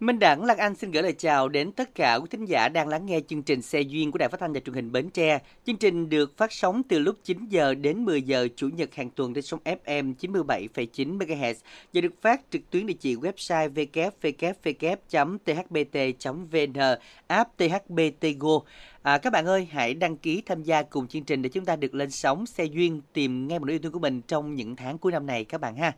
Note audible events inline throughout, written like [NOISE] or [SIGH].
Minh Đẳng, Lan Anh xin gửi lời chào đến tất cả quý thính giả đang lắng nghe chương trình Xe duyên của Đài Phát thanh và Truyền hình Bến Tre. Chương trình được phát sóng từ lúc 9 giờ đến 10 giờ chủ nhật hàng tuần trên sóng FM 97,9 MHz và được phát trực tuyến địa chỉ website www.thbt.vn, app thbtgo. À, các bạn ơi, hãy đăng ký tham gia cùng chương trình để chúng ta được lên sóng Xe duyên tìm nghe một nửa yêu thương của mình trong những tháng cuối năm này các bạn ha.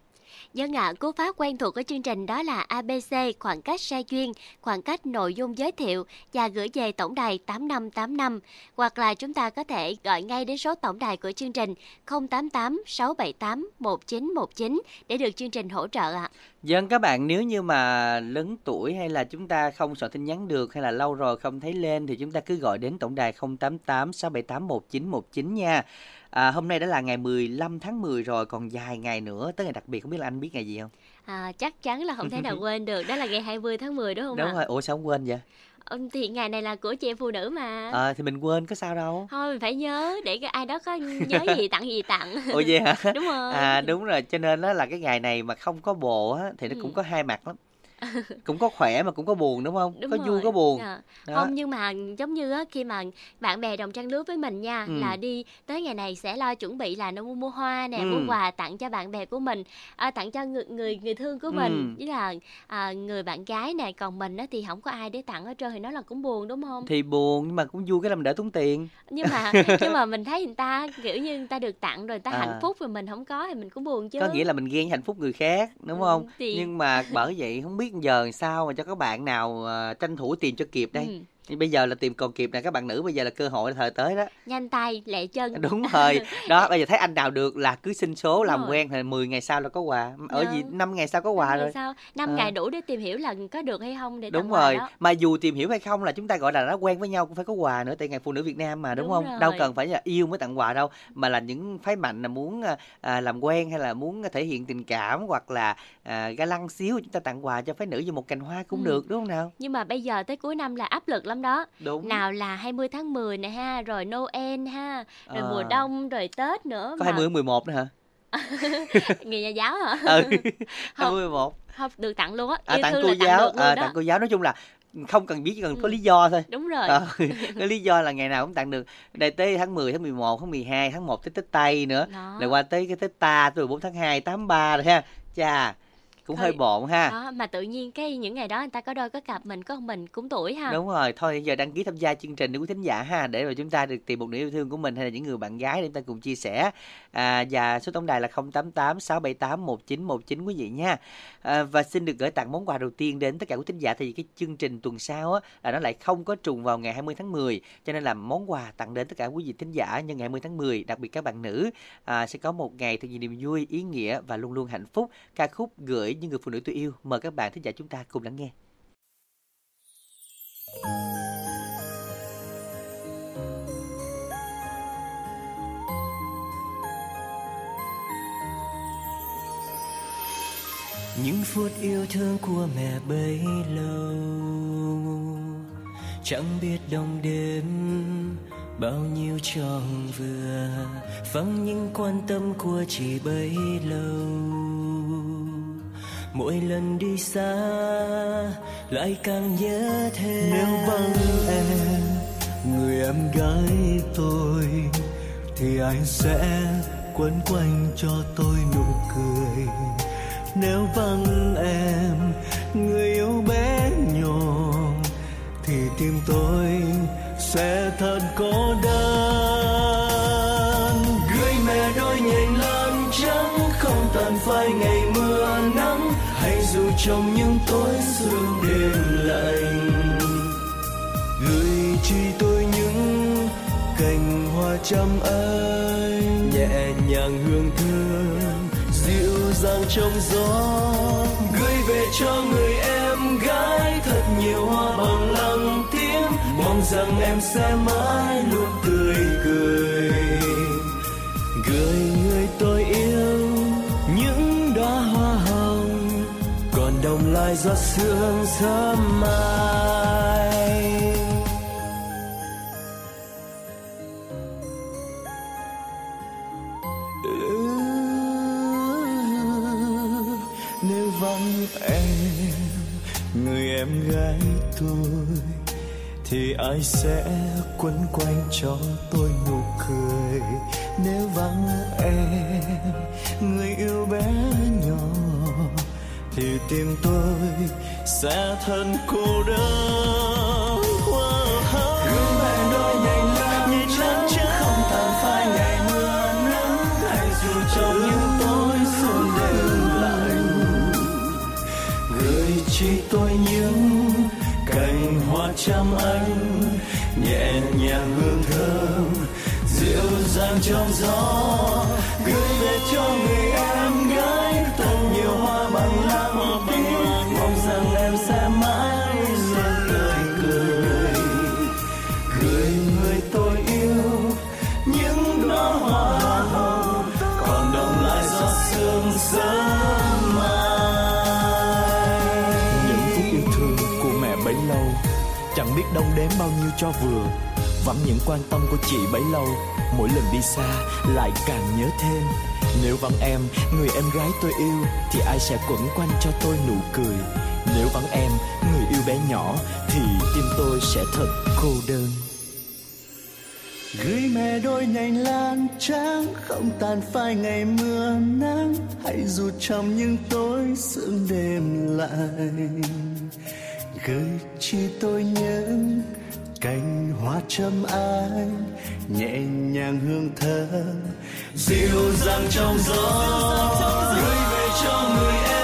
Dân ạ, cú pháp quen thuộc của chương trình đó là ABC, khoảng cách xe duyên, khoảng cách nội dung giới thiệu và gửi về tổng đài 8585. Hoặc là chúng ta có thể gọi ngay đến số tổng đài của chương trình 088 678 1919 để được chương trình hỗ trợ ạ. Dân các bạn nếu như mà lớn tuổi hay là chúng ta không soạn tin nhắn được hay là lâu rồi không thấy lên thì chúng ta cứ gọi đến tổng đài 088 678 1919 nha. À, hôm nay đã là ngày 15 tháng 10 rồi còn vài ngày nữa tới ngày đặc biệt không biết là anh biết ngày gì không? À, chắc chắn là không thể nào [LAUGHS] quên được, đó là ngày 20 tháng 10 đúng không Đúng ạ? rồi, ủa sao không quên vậy? Thì ngày này là của chị em phụ nữ mà. À, thì mình quên có sao đâu. Thôi mình phải nhớ để cái ai đó có nhớ gì tặng gì tặng. [LAUGHS] Ủa vậy hả? [LAUGHS] Đúng rồi. À đúng rồi, cho nên đó là cái ngày này mà không có bồ á thì nó Ừ. cũng có hai mặt lắm. [LAUGHS] cũng có khỏe mà cũng có buồn đúng không? Đúng có rồi. vui có buồn. Đó. Không nhưng mà giống như á, khi mà bạn bè đồng trang lứa với mình nha Ừ. là đi tới ngày này sẽ lo chuẩn bị là nó mua mua hoa nè, Ừ. mua quà tặng cho bạn bè của mình, à, tặng cho người người người thương của Ừ. mình, với là à, người bạn gái nè, còn mình á thì không có ai để tặng hết trơn thì nó là cũng buồn đúng không? Thì buồn nhưng mà cũng vui cái làm đỡ tốn tiền. Nhưng mà [LAUGHS] nhưng mà mình thấy người ta kiểu như người ta được tặng rồi người ta À. hạnh phúc rồi mình không có thì mình cũng buồn chứ. Có nghĩa là mình ghen hạnh phúc người khác đúng Ừ, không? thì- Nhưng mà bởi vậy không biết giờ sao mà cho các bạn nào ờ, tranh thủ tìm cho kịp đây. Ừ. Bây giờ là tìm còn kịp nè các bạn nữ bây giờ là cơ hội thời tới đó. Nhanh tay, lẹ chân. [LAUGHS] Đúng rồi. Đó bây giờ thấy anh nào được là cứ xin số làm rồi. quen thì 10 ngày sau là có quà. Ở Dạ. gì 5 ngày sau có quà Năm rồi. sau, 5 À. ngày đủ để tìm hiểu là có được hay không để Đúng rồi, đó. mà dù tìm hiểu hay không là chúng ta gọi là đã quen với nhau cũng phải có quà nữa tại ngày phụ nữ Việt Nam mà đúng, Đúng không? rồi. Đâu cần phải là yêu mới tặng quà đâu, mà là những phái mạnh là muốn à, à, làm quen hay là muốn thể hiện tình cảm hoặc là à, ga lăng xíu chúng ta tặng quà cho phái nữ như một cành hoa cũng Ừ. được đúng không nào? Nhưng mà bây giờ tới cuối năm là áp lực lắm đó. Đúng. Nào là 20 tháng 10 nè ha, rồi Noel ha, rồi Ờ. mùa đông, rồi Tết nữa Có mà 20 11 nữa hả? [LAUGHS] người nhà giáo hả? Ừ. [LAUGHS] Không. 20 11. Không được tặng luôn á. À, tặng cô tặng giáo, luôn à, đó. tặng cô giáo nói chung là không cần biết chỉ cần có Ừ. lý do thôi. Đúng rồi. Ờ, [LAUGHS] cái lý do là ngày nào cũng tặng được. Đây tới tháng 10, tháng 11, tháng 12, tháng 1 tới Tết Tây nữa. Đó. Rồi qua tới cái Tết Ta tới 14 tháng 2, 83 rồi ha. Chà, cũng hơi Thôi. bộn ha. Đó, mà tự nhiên cái những ngày đó người ta có đôi có cặp mình có mình cũng tuổi ha. Đúng rồi, thôi giờ đăng ký tham gia chương trình để quý thính giả ha để rồi chúng ta được tìm một nửa yêu thương của mình hay là những người bạn gái để chúng ta cùng chia sẻ. À, và số tổng đài là 088 678 1919 quý vị nha. À, và xin được gửi tặng món quà đầu tiên đến tất cả quý thính giả thì cái chương trình tuần sau á là nó lại không có trùng vào ngày 20 tháng 10 cho nên là món quà tặng đến tất cả quý vị thính giả nhân ngày 20 tháng 10 đặc biệt các bạn nữ à, sẽ có một ngày thật nhiều niềm vui, ý nghĩa và luôn luôn hạnh phúc. Ca khúc gửi những người phụ nữ tôi yêu. Mời các bạn thính giả chúng ta cùng lắng nghe. những phút yêu thương của mẹ bấy lâu, chẳng biết đông đêm bao nhiêu tròn vừa vắng những quan tâm của chị bấy lâu mỗi lần đi xa, lại càng nhớ thêm. Nếu vắng em, người em gái tôi, thì ai sẽ quấn quanh cho tôi nụ cười. Nếu vắng em, người yêu bé nhỏ, thì tim tôi sẽ thật cô đơn trong những tối sương đêm lạnh. Gửi chi tôi những cành hoa trăm ấy nhẹ nhàng hương thơm, dịu dàng trong gió. Gửi về cho người em gái thật nhiều hoa bằng lăng tím mong rằng em sẽ mãi luôn tươi cười. Gửi người tôi yêu vài giọt sương sớm mai. Nếu vắng em, người em gái tôi, thì ai sẽ quấn quanh cho tôi nụ cười? Nếu vắng em, người yêu bé nhỏ thì tim tôi sẽ thân cô đơn gửi mẹ đôi nhành lan trắng không tàn phai ngày mưa nắng. Hay dù trong những tối sương đêm lạnh. Gửi chi tôi những cành hoa trăm anh nhẹ nhàng hương thơm dịu dàng trong gió. Gửi về cho người em đếm bao nhiêu cho vừa. Vẫm những quan tâm của chị bấy lâu, mỗi lần đi xa lại càng nhớ thêm. Nếu vắng em, người em gái tôi yêu, thì ai sẽ quẩn quanh cho tôi nụ cười? Nếu vắng em, người yêu bé nhỏ, thì tim tôi sẽ thật cô đơn. Gửi mẹ đôi nhành lan trắng không tàn phai ngày mưa nắng. Hãy dù trong những tối sương đêm lạnh cười chi tôi những cành hoa trăm anh nhẹ nhàng hương thơm. Dịu dàng trong gió, gửi về cho người em.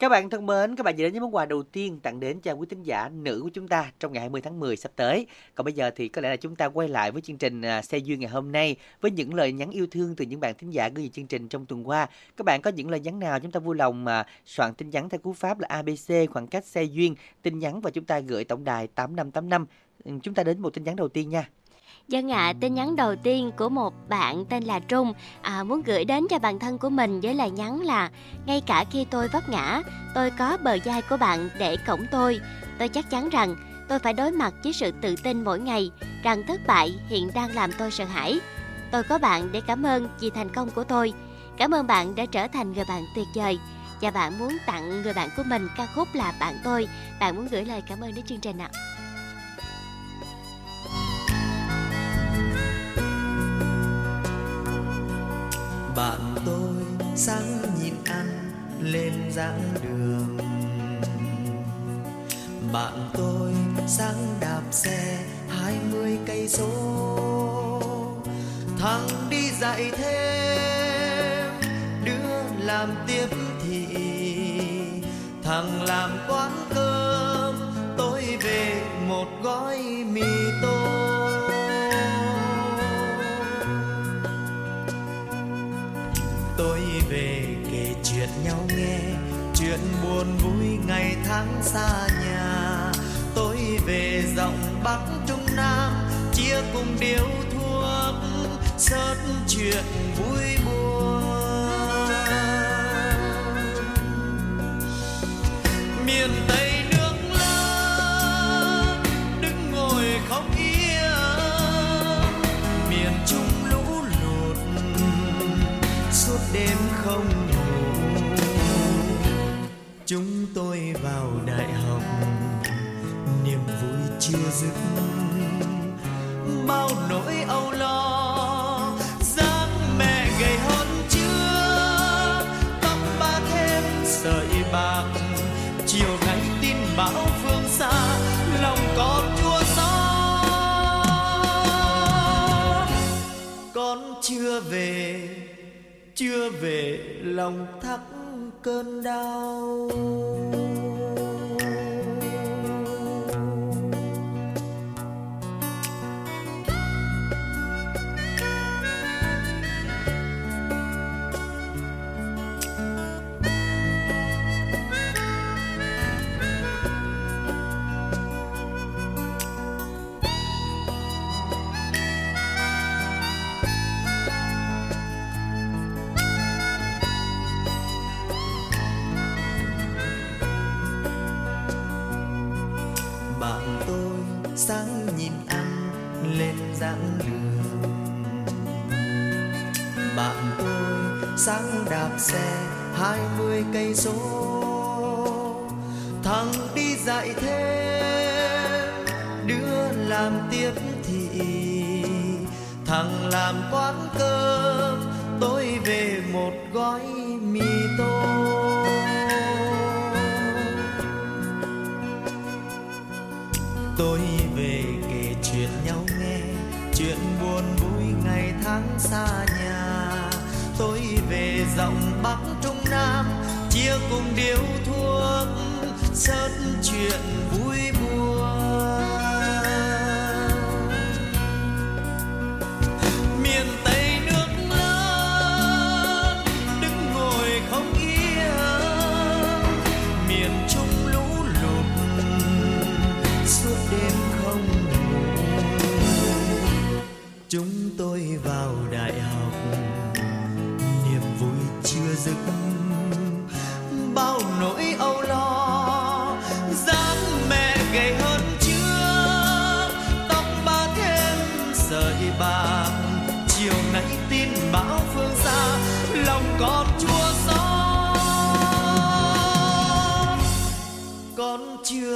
Các bạn thân mến, các bạn vừa đến với món quà đầu tiên tặng đến cho quý thính giả nữ của chúng ta trong ngày 20 tháng 10 sắp tới. Còn bây giờ thì có lẽ là chúng ta quay lại với chương trình à, Xe duyên ngày hôm nay với những lời nhắn yêu thương từ những bạn thính giả gửi về chương trình trong tuần qua. Các bạn có những lời nhắn nào chúng ta vui lòng mà soạn tin nhắn theo cú pháp là ABC khoảng cách xe duyên, tin nhắn và chúng ta gửi tổng đài 8585. Ừ, chúng ta đến một tin nhắn đầu tiên nha. Dân ạ, tin nhắn đầu tiên của một bạn tên là Trung à, muốn gửi đến cho bạn thân của mình với lời nhắn là ngay cả khi tôi vấp ngã, tôi có bờ vai của bạn để cổng tôi. Tôi chắc chắn rằng tôi phải đối mặt với sự tự tin mỗi ngày rằng thất bại hiện đang làm tôi sợ hãi. Tôi có bạn để cảm ơn vì thành công của tôi. Cảm ơn bạn đã trở thành người bạn tuyệt vời. Và bạn muốn tặng người bạn của mình ca khúc là Bạn tôi. Bạn muốn gửi lời cảm ơn đến chương trình ạ. À. bằng làm quán sáng đạp xe, hai mươi cây số. Thằng đi dạy thêm đứa làm tiếp thị. Thằng làm quán cơm cùng điếu thuốc sớt chuyện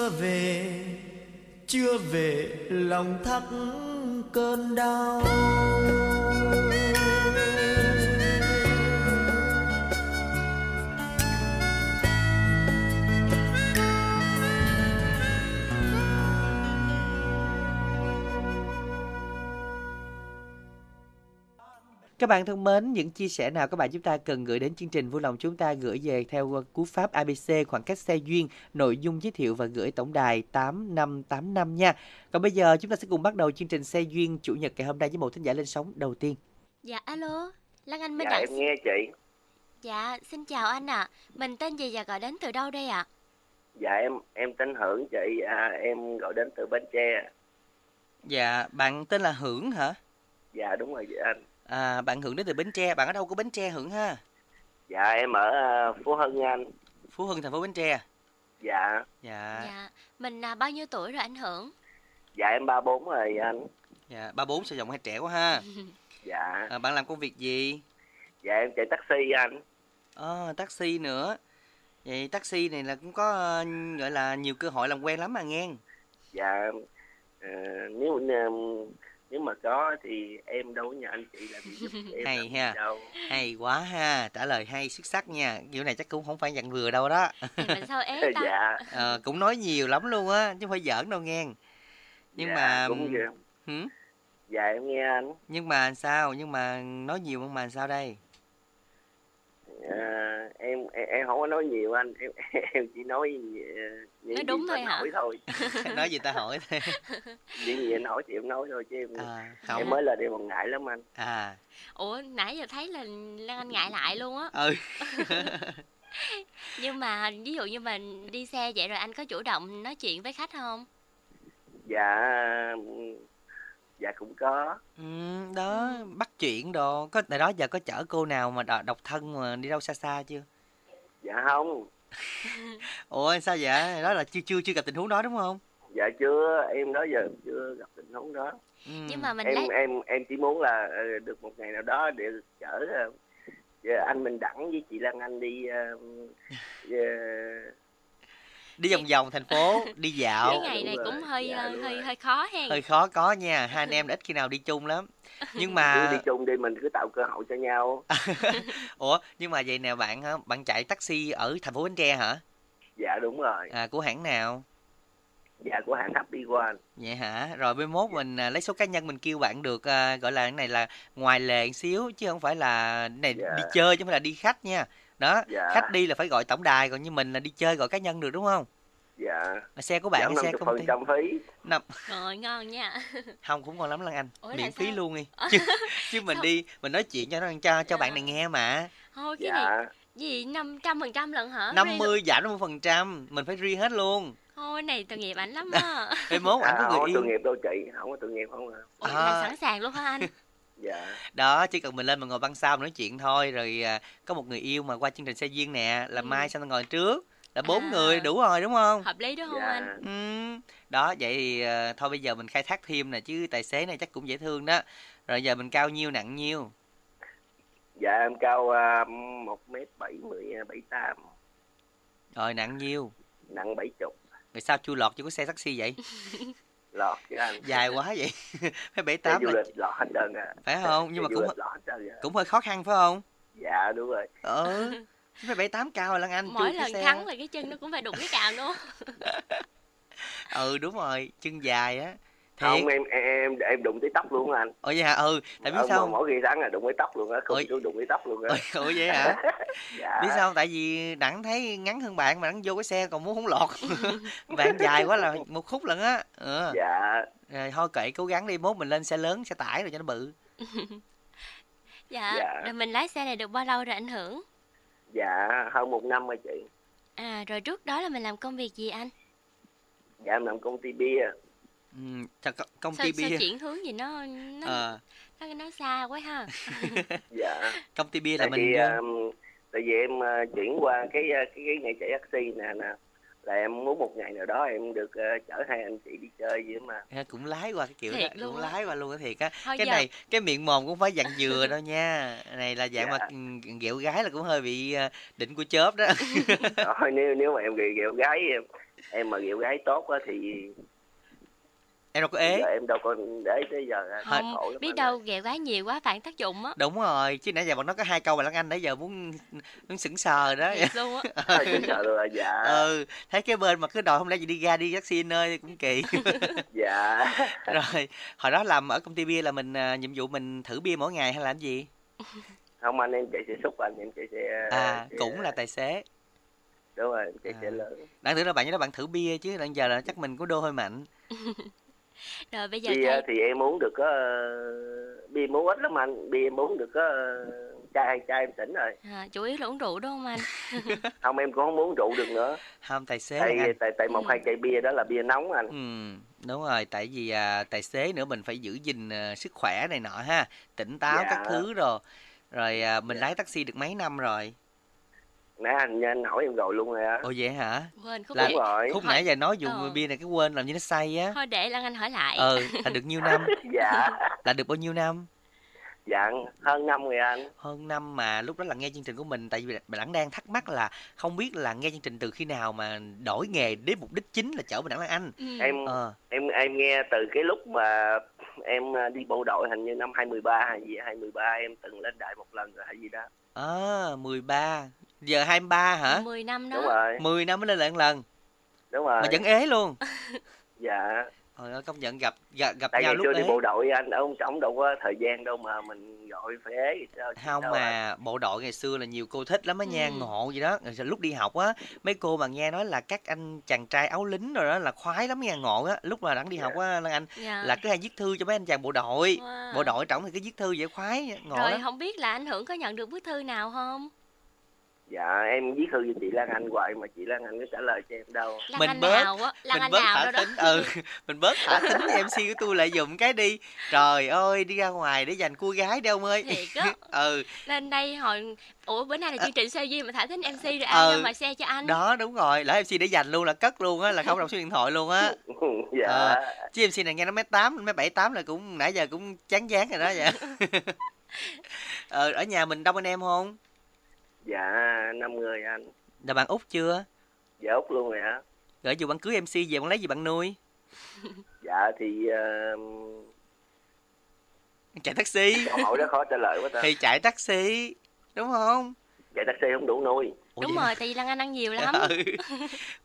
chưa về chưa về lòng thắt cơn đau. Các bạn thân mến, những chia sẻ nào các bạn chúng ta cần gửi đến chương trình vui lòng chúng ta gửi về theo uh, cú pháp ABC khoảng cách xe duyên, nội dung giới thiệu và gửi tổng đài 8585 nha. Còn bây giờ chúng ta sẽ cùng bắt đầu chương trình xe duyên chủ nhật ngày hôm nay với một thính giả lên sóng đầu tiên. Dạ alo, Lan Anh mới dạ đặt. em nghe chị Dạ, xin chào anh ạ. Mình tên gì và gọi đến từ đâu đây ạ? dạ em em tên hưởng chị à, em gọi đến từ bến tre Dạ, bạn tên là Hưởng hả? dạ đúng rồi chị anh À, bạn Hưởng đến từ Bến Tre, bạn ở đâu của Bến Tre Hưởng ha? dạ em ở à, phú hưng anh Phú Hưng, thành phố Bến Tre. dạ Dạ, Dạ, mình à, bao nhiêu tuổi rồi anh Hưởng? dạ em ba bốn rồi anh dạ, ba bốn sử dụng hay trẻ quá ha. [LAUGHS] dạ À, bạn làm công việc gì? dạ em chạy taxi anh Ờ, taxi nữa. Vậy taxi này là cũng có ờ, gọi là nhiều cơ hội làm quen lắm mà nghe. dạ ờ, nếu nếu nếu mà có thì em đâu có nhờ anh chị làm gì giúp [LAUGHS] em Hay ha. đâu Hay quá ha, trả lời hay xuất sắc nha. Kiểu này chắc cũng không phải dặn vừa đâu đó. Thì mình sao ế [LAUGHS] ta? dạ Ờ, cũng nói nhiều lắm luôn á, chứ không phải giỡn đâu nghe. Nhưng dạ, mà cũng vậy. hử? dạ em nghe anh nhưng mà sao? Nhưng mà nói nhiều hơn mà sao đây? Em, em em không có nói nhiều anh. Em [LAUGHS] em chỉ nói ờ, những Nói đúng thôi hả? hỏi thôi. [LAUGHS] Nói gì ta hỏi thế những gì anh hỏi thì em nói thôi chứ em à, em không mới là em còn ngại lắm anh. À. Ủa nãy giờ thấy là lan anh ngại lại luôn á. Ừ. [LAUGHS] Nhưng mà ví dụ như mà đi xe vậy rồi anh có chủ động nói chuyện với khách không? Dạ dạ cũng có. Ừ, đó bắt chuyện đồ. Có tại đó giờ có chở cô nào mà đo- độc thân mà đi đâu xa xa chưa? Dạ không. [LAUGHS] Ủa sao vậy? Đó là chưa chưa chưa gặp tình huống đó đúng không? Dạ chưa. Em đó giờ chưa gặp tình huống đó. Ừ. nhưng mà mình em lấy em em chỉ muốn là ờ, được một ngày nào đó để chở ờ, ờ, anh Minh Đẳng với chị Lan Anh đi ờ, [LAUGHS] ờ, đi vòng vòng thành phố đi dạo. Cái ngày này cũng hơi dạ, hơi hơi khó hen. Hơi khó có nha. Hai anh em ít khi nào đi chung lắm. Nhưng cứ mà đi chung đi mình cứ tạo cơ hội cho nhau. [LAUGHS] Ủa nhưng mà vậy nè bạn hả? Bạn chạy taxi ở thành phố bến tre hả? Dạ đúng rồi. À của hãng nào? Dạ của hãng Happy One. Vậy hả? Rồi bên mốt mình à, lấy số cá nhân mình kêu bạn được à, gọi là cái này là ngoài lề một xíu chứ không phải là này Dạ. đi chơi chứ không phải là đi khách nha đó Dạ. khách đi là phải gọi tổng đài còn như mình là đi chơi gọi cá nhân được đúng không? Dạ. Là xe của bạn giảm hay xe công phần ty trăm phí. Năm. Rồi ngon nha. [LAUGHS] Không cũng còn lắm lần anh. Ủa miễn phí sao? luôn đi. Chứ, chứ mình Sao? đi mình nói chuyện cho nó cho cho bạn này nghe mà. Thôi cái này dạ. gì? Năm trăm phần trăm lần hả? Năm Ri- mươi giảm năm mươi phần trăm mình phải ri hết luôn. Thôi này tội nghiệp ảnh lắm á. [LAUGHS] Ê, mốt à, ảnh có không người có tội yêu nghiệp đâu chị không có tội nghiệp không à. Ủa, À. sẵn sàng luôn hả anh [LAUGHS] dạ. Đó chỉ cần mình lên mình ngồi băng sau mình nói chuyện thôi. Rồi à, có một người yêu mà qua chương trình xe duyên nè là Ừ. mai sang ngồi trước? Là bốn À. người đủ rồi đúng không? Hợp lý đúng không dạ. anh? Ừ. đó vậy thì à, thôi bây giờ mình khai thác thêm nè chứ tài xế này chắc cũng dễ thương đó. Rồi giờ mình cao nhiêu nặng nhiêu? Dạ em cao à, một mét bảy mươi bảy tám. Rồi nặng nhiêu? Nặng bảy chục. Rồi sao chui lọt cho cái xe taxi vậy [LAUGHS] lọt chứ anh. Dài quá vậy. [LAUGHS] Phải bảy tám là lịch lọt hết trơn à. Phải không? Nhưng mà cũng à. cũng hơi khó khăn phải không? Dạ đúng rồi. Ừ. [LAUGHS] Phải bảy tám cao rồi lăng anh mỗi lần thắng là cái chân nó cũng phải đụng cái cào nữa [LAUGHS] ừ đúng rồi. Chân dài á không thiệt. em em em đụng tới tóc luôn anh. Ồ vậy hả? Ừ tại biết Ờ, sao không? mỗi khi thắng là đụng tới tóc luôn á không Ôi. chú đụng tới tóc luôn á. Ủa, ủa vậy hả? [LAUGHS] Dạ. Biết sao không? tại vì đặng thấy ngắn hơn bạn mà đặng vô cái xe còn muốn không lọt. [LAUGHS] Bạn dài quá là một khúc lận á. Ừ. dạ. Rồi thôi kệ cố gắng đi mốt mình lên xe lớn xe tải rồi cho nó bự. [LAUGHS] Dạ Dạ. rồi mình lái xe này được bao lâu rồi ảnh hưởng? Dạ hơn một năm rồi chị. À rồi trước đó là mình làm công việc gì anh? Dạ em làm công ty bia ừ, thật co- công sao, ty sao bia? chuyển hướng gì nó nó, ờ, nó nó xa quá ha? [LAUGHS] Dạ. Công ty bia là tại mình vì um, tại vì em uh, chuyển qua cái uh, cái cái ngày chạy taxi nè nè. Là em muốn một ngày nào đó em được uh, chở hai anh chị đi chơi vậy mà. À, cũng lái qua cái kiểu Thiệt đó luôn cũng lái qua luôn á thiệt á. Cái giờ- này cái miệng mồm cũng phải dặn dừa đâu nha. Này là dạng Dạ. mà ừ, ghẹo gái là cũng hơi bị ờ, định của chớp đó. Thôi nếu nếu mà em ghẹo ghẹo gái em em mà ghẹo gái tốt á thì em đâu có ế. giờ em đâu có để tới giờ không Khổ biết đâu ghẹo gái nhiều quá phản tác dụng á. Đúng rồi chứ nãy giờ bọn nó có hai câu mà lăng anh nãy giờ muốn muốn sững sờ đó. Thiệt luôn á. [LAUGHS] Sợ rồi dạ. Ừ thấy cái bên mà cứ đòi không lẽ gì đi ra đi taxi nơi thì cũng kỳ. [LAUGHS] Dạ. [LAUGHS] Rồi hồi đó làm ở công ty bia là mình à, nhiệm vụ mình thử bia mỗi ngày hay làm gì? Không anh em chạy xe xúc anh em chạy xe à xe- cũng là tài xế. đúng rồi chạy À. xe lớn. Đang tưởng là bạn với đó bạn thử bia chứ đang giờ là chắc mình có đô hơi mạnh rồi bây giờ bia thấy thì em uống được có uh, bia muốn ít lắm anh bia em uống được có uh, chai hai chai em tỉnh rồi à, chủ yếu là uống rượu đúng không anh [LAUGHS] không em cũng không muốn rượu được nữa không tài xế tại tại tại một Ừ. hai chai bia đó là bia nóng anh Ừ, đúng rồi, tại vì à, tài xế nữa mình phải giữ gìn à, sức khỏe này nọ ha, tỉnh táo Dạ. các thứ rồi. Rồi à, mình Dạ. lái taxi được mấy năm rồi. Nè anh anh hỏi em rồi luôn rồi á Ồ vậy hả? quên khúc Là- rồi Khúc nãy giờ nói dùng Ờ. bia này cái quên làm như nó say á. thôi để lan anh hỏi lại Ừ, là được nhiêu năm? [LAUGHS] dạ Là được bao nhiêu năm? dạ hơn năm rồi anh Hơn năm mà lúc đó là nghe chương trình của mình tại vì bạn Đẳng đang thắc mắc là không biết là nghe chương trình từ khi nào mà đổi nghề đến mục đích chính là chở mình Đẳng Lan Anh. ừ. em Ờ, em em nghe từ cái lúc mà em à, đi bộ đội hình như năm 2013 hay gì 2013 em từng lên đại một lần rồi hay gì đó à, 13. Giờ 23 hả? 10 năm đó đúng rồi 10 năm mới lên lại một lần đúng rồi mà vẫn ế luôn. [LAUGHS] dạ Trời ơi, công nhận gặp gặp, gặp tại nhau ngày lúc xưa đi bộ đội anh ông ông đâu có thời gian đâu mà mình gọi phải ế sao không anh? mà bộ đội ngày xưa là nhiều cô thích lắm á nha Ừ. ngộ gì đó Rồi lúc đi học á mấy cô mà nghe nói là các anh chàng trai áo lính rồi đó là khoái lắm nha ngộ á lúc mà đang đi học á Lan anh Dạ. là cứ hay viết thư cho mấy anh chàng bộ đội Wow. bộ đội trọng thì cứ viết thư vậy khoái ngộ Rồi lắm không biết là anh Hưởng có nhận được bức thư nào không? Dạ em viết thư cho chị Lan Anh hoài mà chị Lan Anh có trả lời cho em đâu Lan Mình Anh bớt- nào á? Lan mình Anh bớt nào thả đâu đó. thính ừ [LAUGHS] mình bớt thả thính mc của tôi lại dùng cái đi trời ơi đi ra ngoài để dành cô gái đi ông ơi Thiệt á. [LAUGHS] ừ Lên đây hồi Ủa bữa nay là chương trình sao duyên mà thả thính MC rồi Ờ. ai đâu mà xe cho anh? đó đúng rồi lỡ mc để dành luôn là cất luôn á là không đọc số điện thoại luôn á [LAUGHS] dạ Ờ, chứ mc này nghe nó mấy tám mấy bảy tám là cũng nãy giờ cũng chán chán rồi đó vậy ờ, ở nhà mình đông anh em không dạ năm người anh. Là bạn út chưa? Dạ út luôn rồi hả? Gửi dù bạn cưới mc về bạn lấy gì bạn nuôi? [LAUGHS] Dạ thì ờ, chạy taxi. câu hỏi đó khó trả lời quá ta. Thì chạy taxi đúng không? Chạy taxi không đủ nuôi. Ủa Đúng rồi, tại vì Lan Anh ăn nhiều [LAUGHS] lắm. Ừ.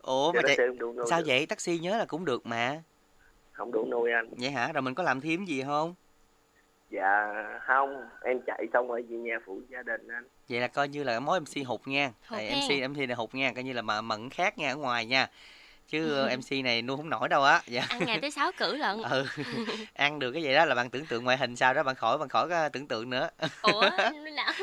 ủa mà chạy chạy đủ nuôi sao được. vậy? Taxi nhớ là cũng được mà. Không đủ nuôi anh. Vậy hả? Rồi mình có làm thêm gì không dạ không. Em chạy xong rồi về nhà phụ gia đình anh. Vậy là coi như là mối mc hụt nha. Hụt hen. mc mc này hụt nha coi như là mà mận khác nha ở ngoài nha. Chứ [LAUGHS] ờ, mc này nuôi không nổi đâu á. Dạ. Ăn ngày tới 6 cử lận. [LAUGHS] ừ. Ăn được cái vậy đó là bạn tưởng tượng ngoại hình sao đó bạn khỏi bạn khỏi có tưởng tượng nữa. [LAUGHS] Ủa, là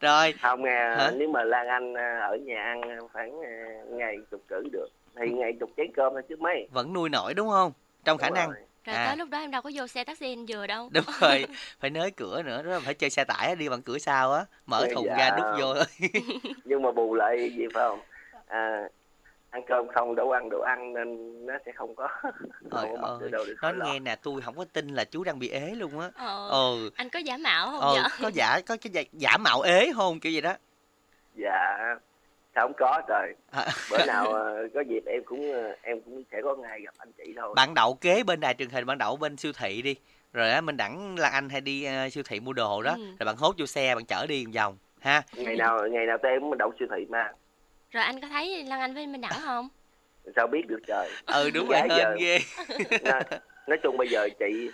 rồi. Không nghe Hả? nếu mà Lan Anh à, ở nhà ăn khoảng à, ngày chục cử được thì ngày chục chén cơm thôi chứ mấy. Vẫn nuôi nổi đúng không? Trong khả Đúng năng. rồi. Rồi À. tới lúc đó em đâu có vô xe taxi anh vừa đâu. đúng rồi [LAUGHS] phải nới cửa nữa đó phải chơi xe tải đi bằng cửa sau á mở Dạ. thùng ra đút vô [LAUGHS] nhưng mà bù lại gì phải không à, ăn cơm không đâu ăn đồ ăn nên nó sẽ không có [LAUGHS] Trời ơi, đâu được nói nghe nè tôi không có tin là chú đang bị ế luôn á Ờ. ừ Anh có giả mạo không ờ vậy? có giả có cái giả, giả mạo ế không kiểu gì đó dạ không có trời. À. bữa nào [LAUGHS] ờ, có dịp em cũng ờ, em cũng sẽ có ngày gặp anh chị thôi. Bạn đậu kế bên đài truyền hình bạn đậu bên siêu thị đi. Rồi á mình đẳng là anh hay đi ờ, siêu thị mua đồ đó. Ừ. rồi bạn hốt vô xe bạn chở đi một vòng ha. Ngày nào ngày nào tụi em cũng đậu siêu thị mà. Rồi anh có thấy Lan Anh với Minh Đẳng không? sao biết được trời. Ừ đúng rồi Gái hên giờ. ghê. [LAUGHS] nói, nói chung bây giờ chị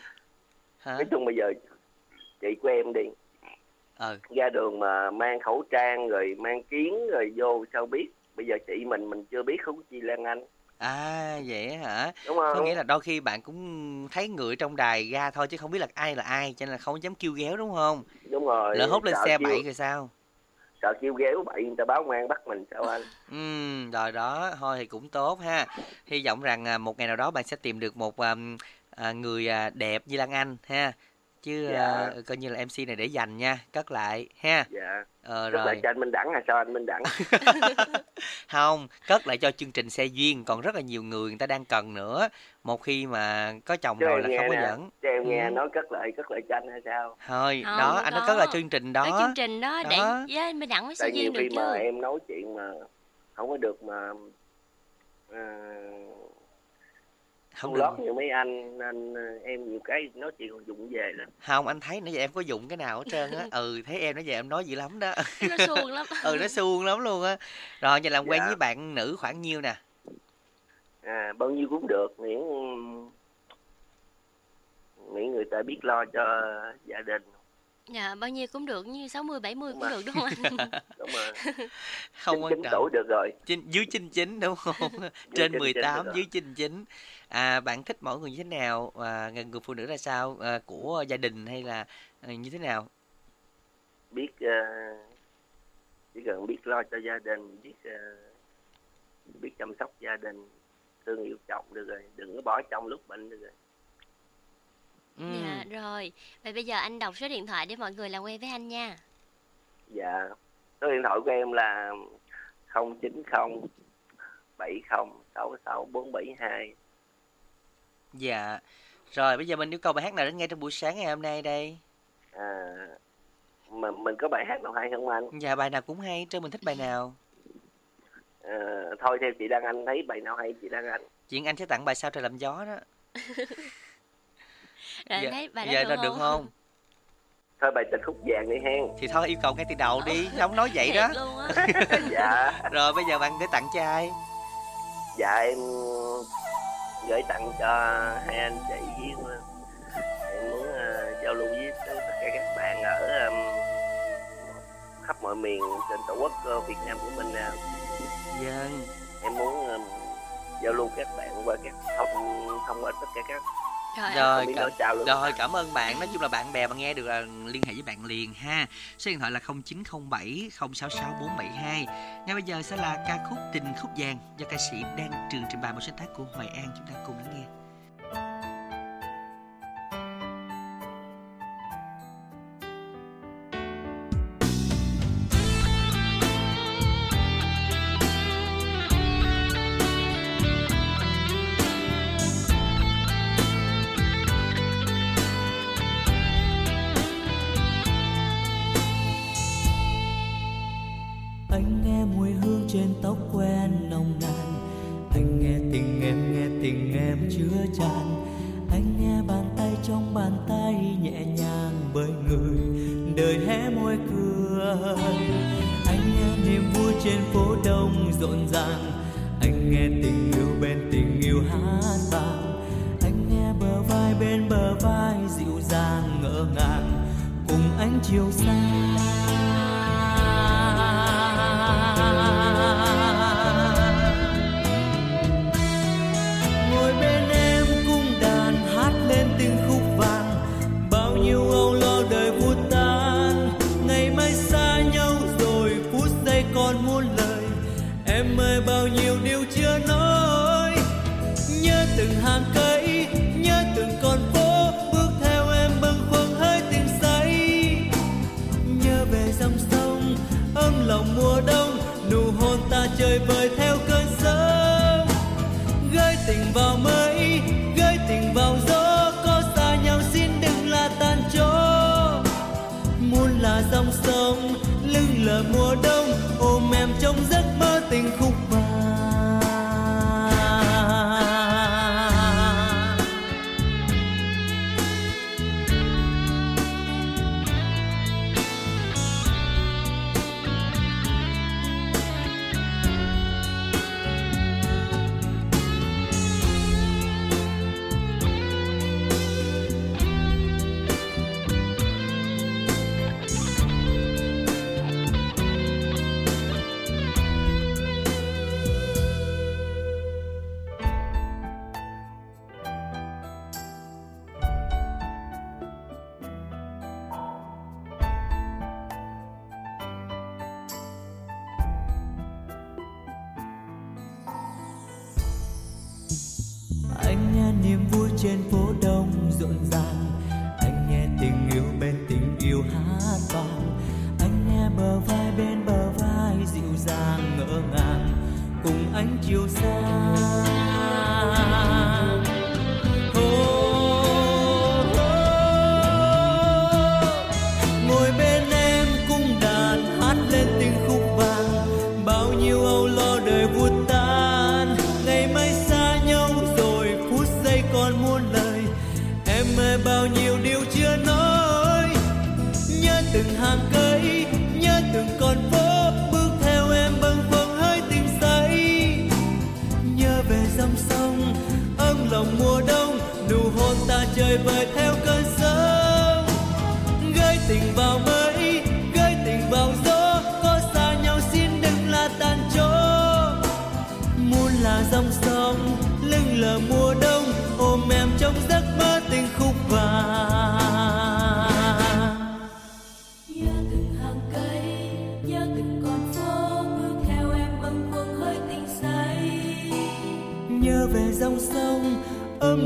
hả? nói chung bây giờ chị của em đi ừ. Ra đường mà mang khẩu trang rồi mang kiến rồi vô sao biết? Bây giờ chị mình mình chưa biết không chi Lan Anh. À vậy hả? Đúng không? Có nghĩa là đôi khi bạn cũng thấy người trong đài ra thôi chứ không biết là ai là ai cho nên là không dám kêu ghéo đúng không? Đúng rồi lỡ hốt lên sợ xe bậy rồi sao? Sợ kêu ghéo bậy người ta báo ngoan bắt mình sao anh? [LAUGHS] Ừ, rồi đó, thôi thì cũng tốt ha. Hy vọng rằng à, một ngày nào đó bạn sẽ tìm được một à, à, người à, đẹp như Lan Anh ha. Chứ Dạ. à, coi như là MC này để dành nha, cất lại ha. dạ Ờ là rồi. cho anh Minh Đẳng hay sao anh Minh Đẳng [LAUGHS] [LAUGHS] Không, cất lại cho chương trình xe duyên, còn rất là nhiều người người ta đang cần nữa. Một khi mà có chồng Chứ rồi là không có nè, dẫn. cho em nghe Ừ. nói cất lại cất lại cho anh hay sao Thôi, Không, đó, không anh nói có. cất lại chương trình Ở đó. chương trình đó để Đó. với Minh Đẳng với nhiều Duyên được khi mà chứ. em nói chuyện mà không có được mà à, Không lót như mấy anh nên ờ, em nhiều cái nói chuyện còn dụng về lắm Không, anh thấy nãy giờ em có dụng cái nào hết trơn á. [LAUGHS] Ừ, thấy em nãy giờ em nói dữ lắm đó. Nó suông lắm. [LAUGHS] ừ, nó suông lắm luôn á. Rồi, vậy làm quen Dạ. với bạn nữ khoảng nhiêu nè? à, bao nhiêu cũng được miễn miễn người ta biết lo cho gia đình Dạ, bao nhiêu cũng được, như 60, 70 cũng Mà. được đúng không anh? [LAUGHS] đúng rồi [LAUGHS] không quan trọng tuổi được rồi Chín, dưới 99 đúng không [LAUGHS] trên 99 18 rồi. dưới 99 à bạn thích mỗi người như thế nào à, người người phụ nữ là sao à, của gia đình hay là à, như thế nào biết ờ, chỉ cần biết lo cho gia đình biết ờ, biết chăm sóc gia đình thương yêu chồng được rồi đừng có bỏ chồng lúc bệnh được rồi. Dạ, rồi. Vậy bây giờ anh đọc số điện thoại để mọi người làm quen với anh nha. dạ. Số điện thoại của em là 090 70 66 472 dạ. Rồi bây giờ mình yêu cầu bài hát nào đến nghe trong buổi sáng ngày hôm nay đây? À, mà mình có bài hát nào hay không anh? Dạ bài nào cũng hay trơn mình thích bài nào? À, thôi theo chị Đăng Anh thấy bài nào hay chị Đăng Anh? Chuyện anh sẽ tặng bài sao trời làm gió đó [LAUGHS] Rồi Dạ, thấy bài đó dạ, được, được không? thôi bài tình khúc vàng đi hen. Thì thôi yêu cầu ngay từ đầu đi. Không nói vậy đó. [LAUGHS] dạ. Rồi bây giờ bạn để tặng cho ai? Dạ em gửi tặng cho hai anh chị với em muốn ờ, giao lưu với tất cả các bạn ở um, khắp mọi miền trên tổ quốc ờ, Việt Nam của mình nè. Vâng. em muốn um, giao lưu các bạn qua các thông thông qua tất cả các Trời Rồi, cảm, luôn. rồi cảm ơn bạn. Nói chung là bạn bè mà nghe được là liên hệ với bạn liền ha. Số điện thoại là 0907 066 472 ngay bây giờ sẽ là ca khúc tình khúc vàng do ca sĩ Đan Trường trình bày một sáng tác của Hoài An. Chúng ta cùng lắng nghe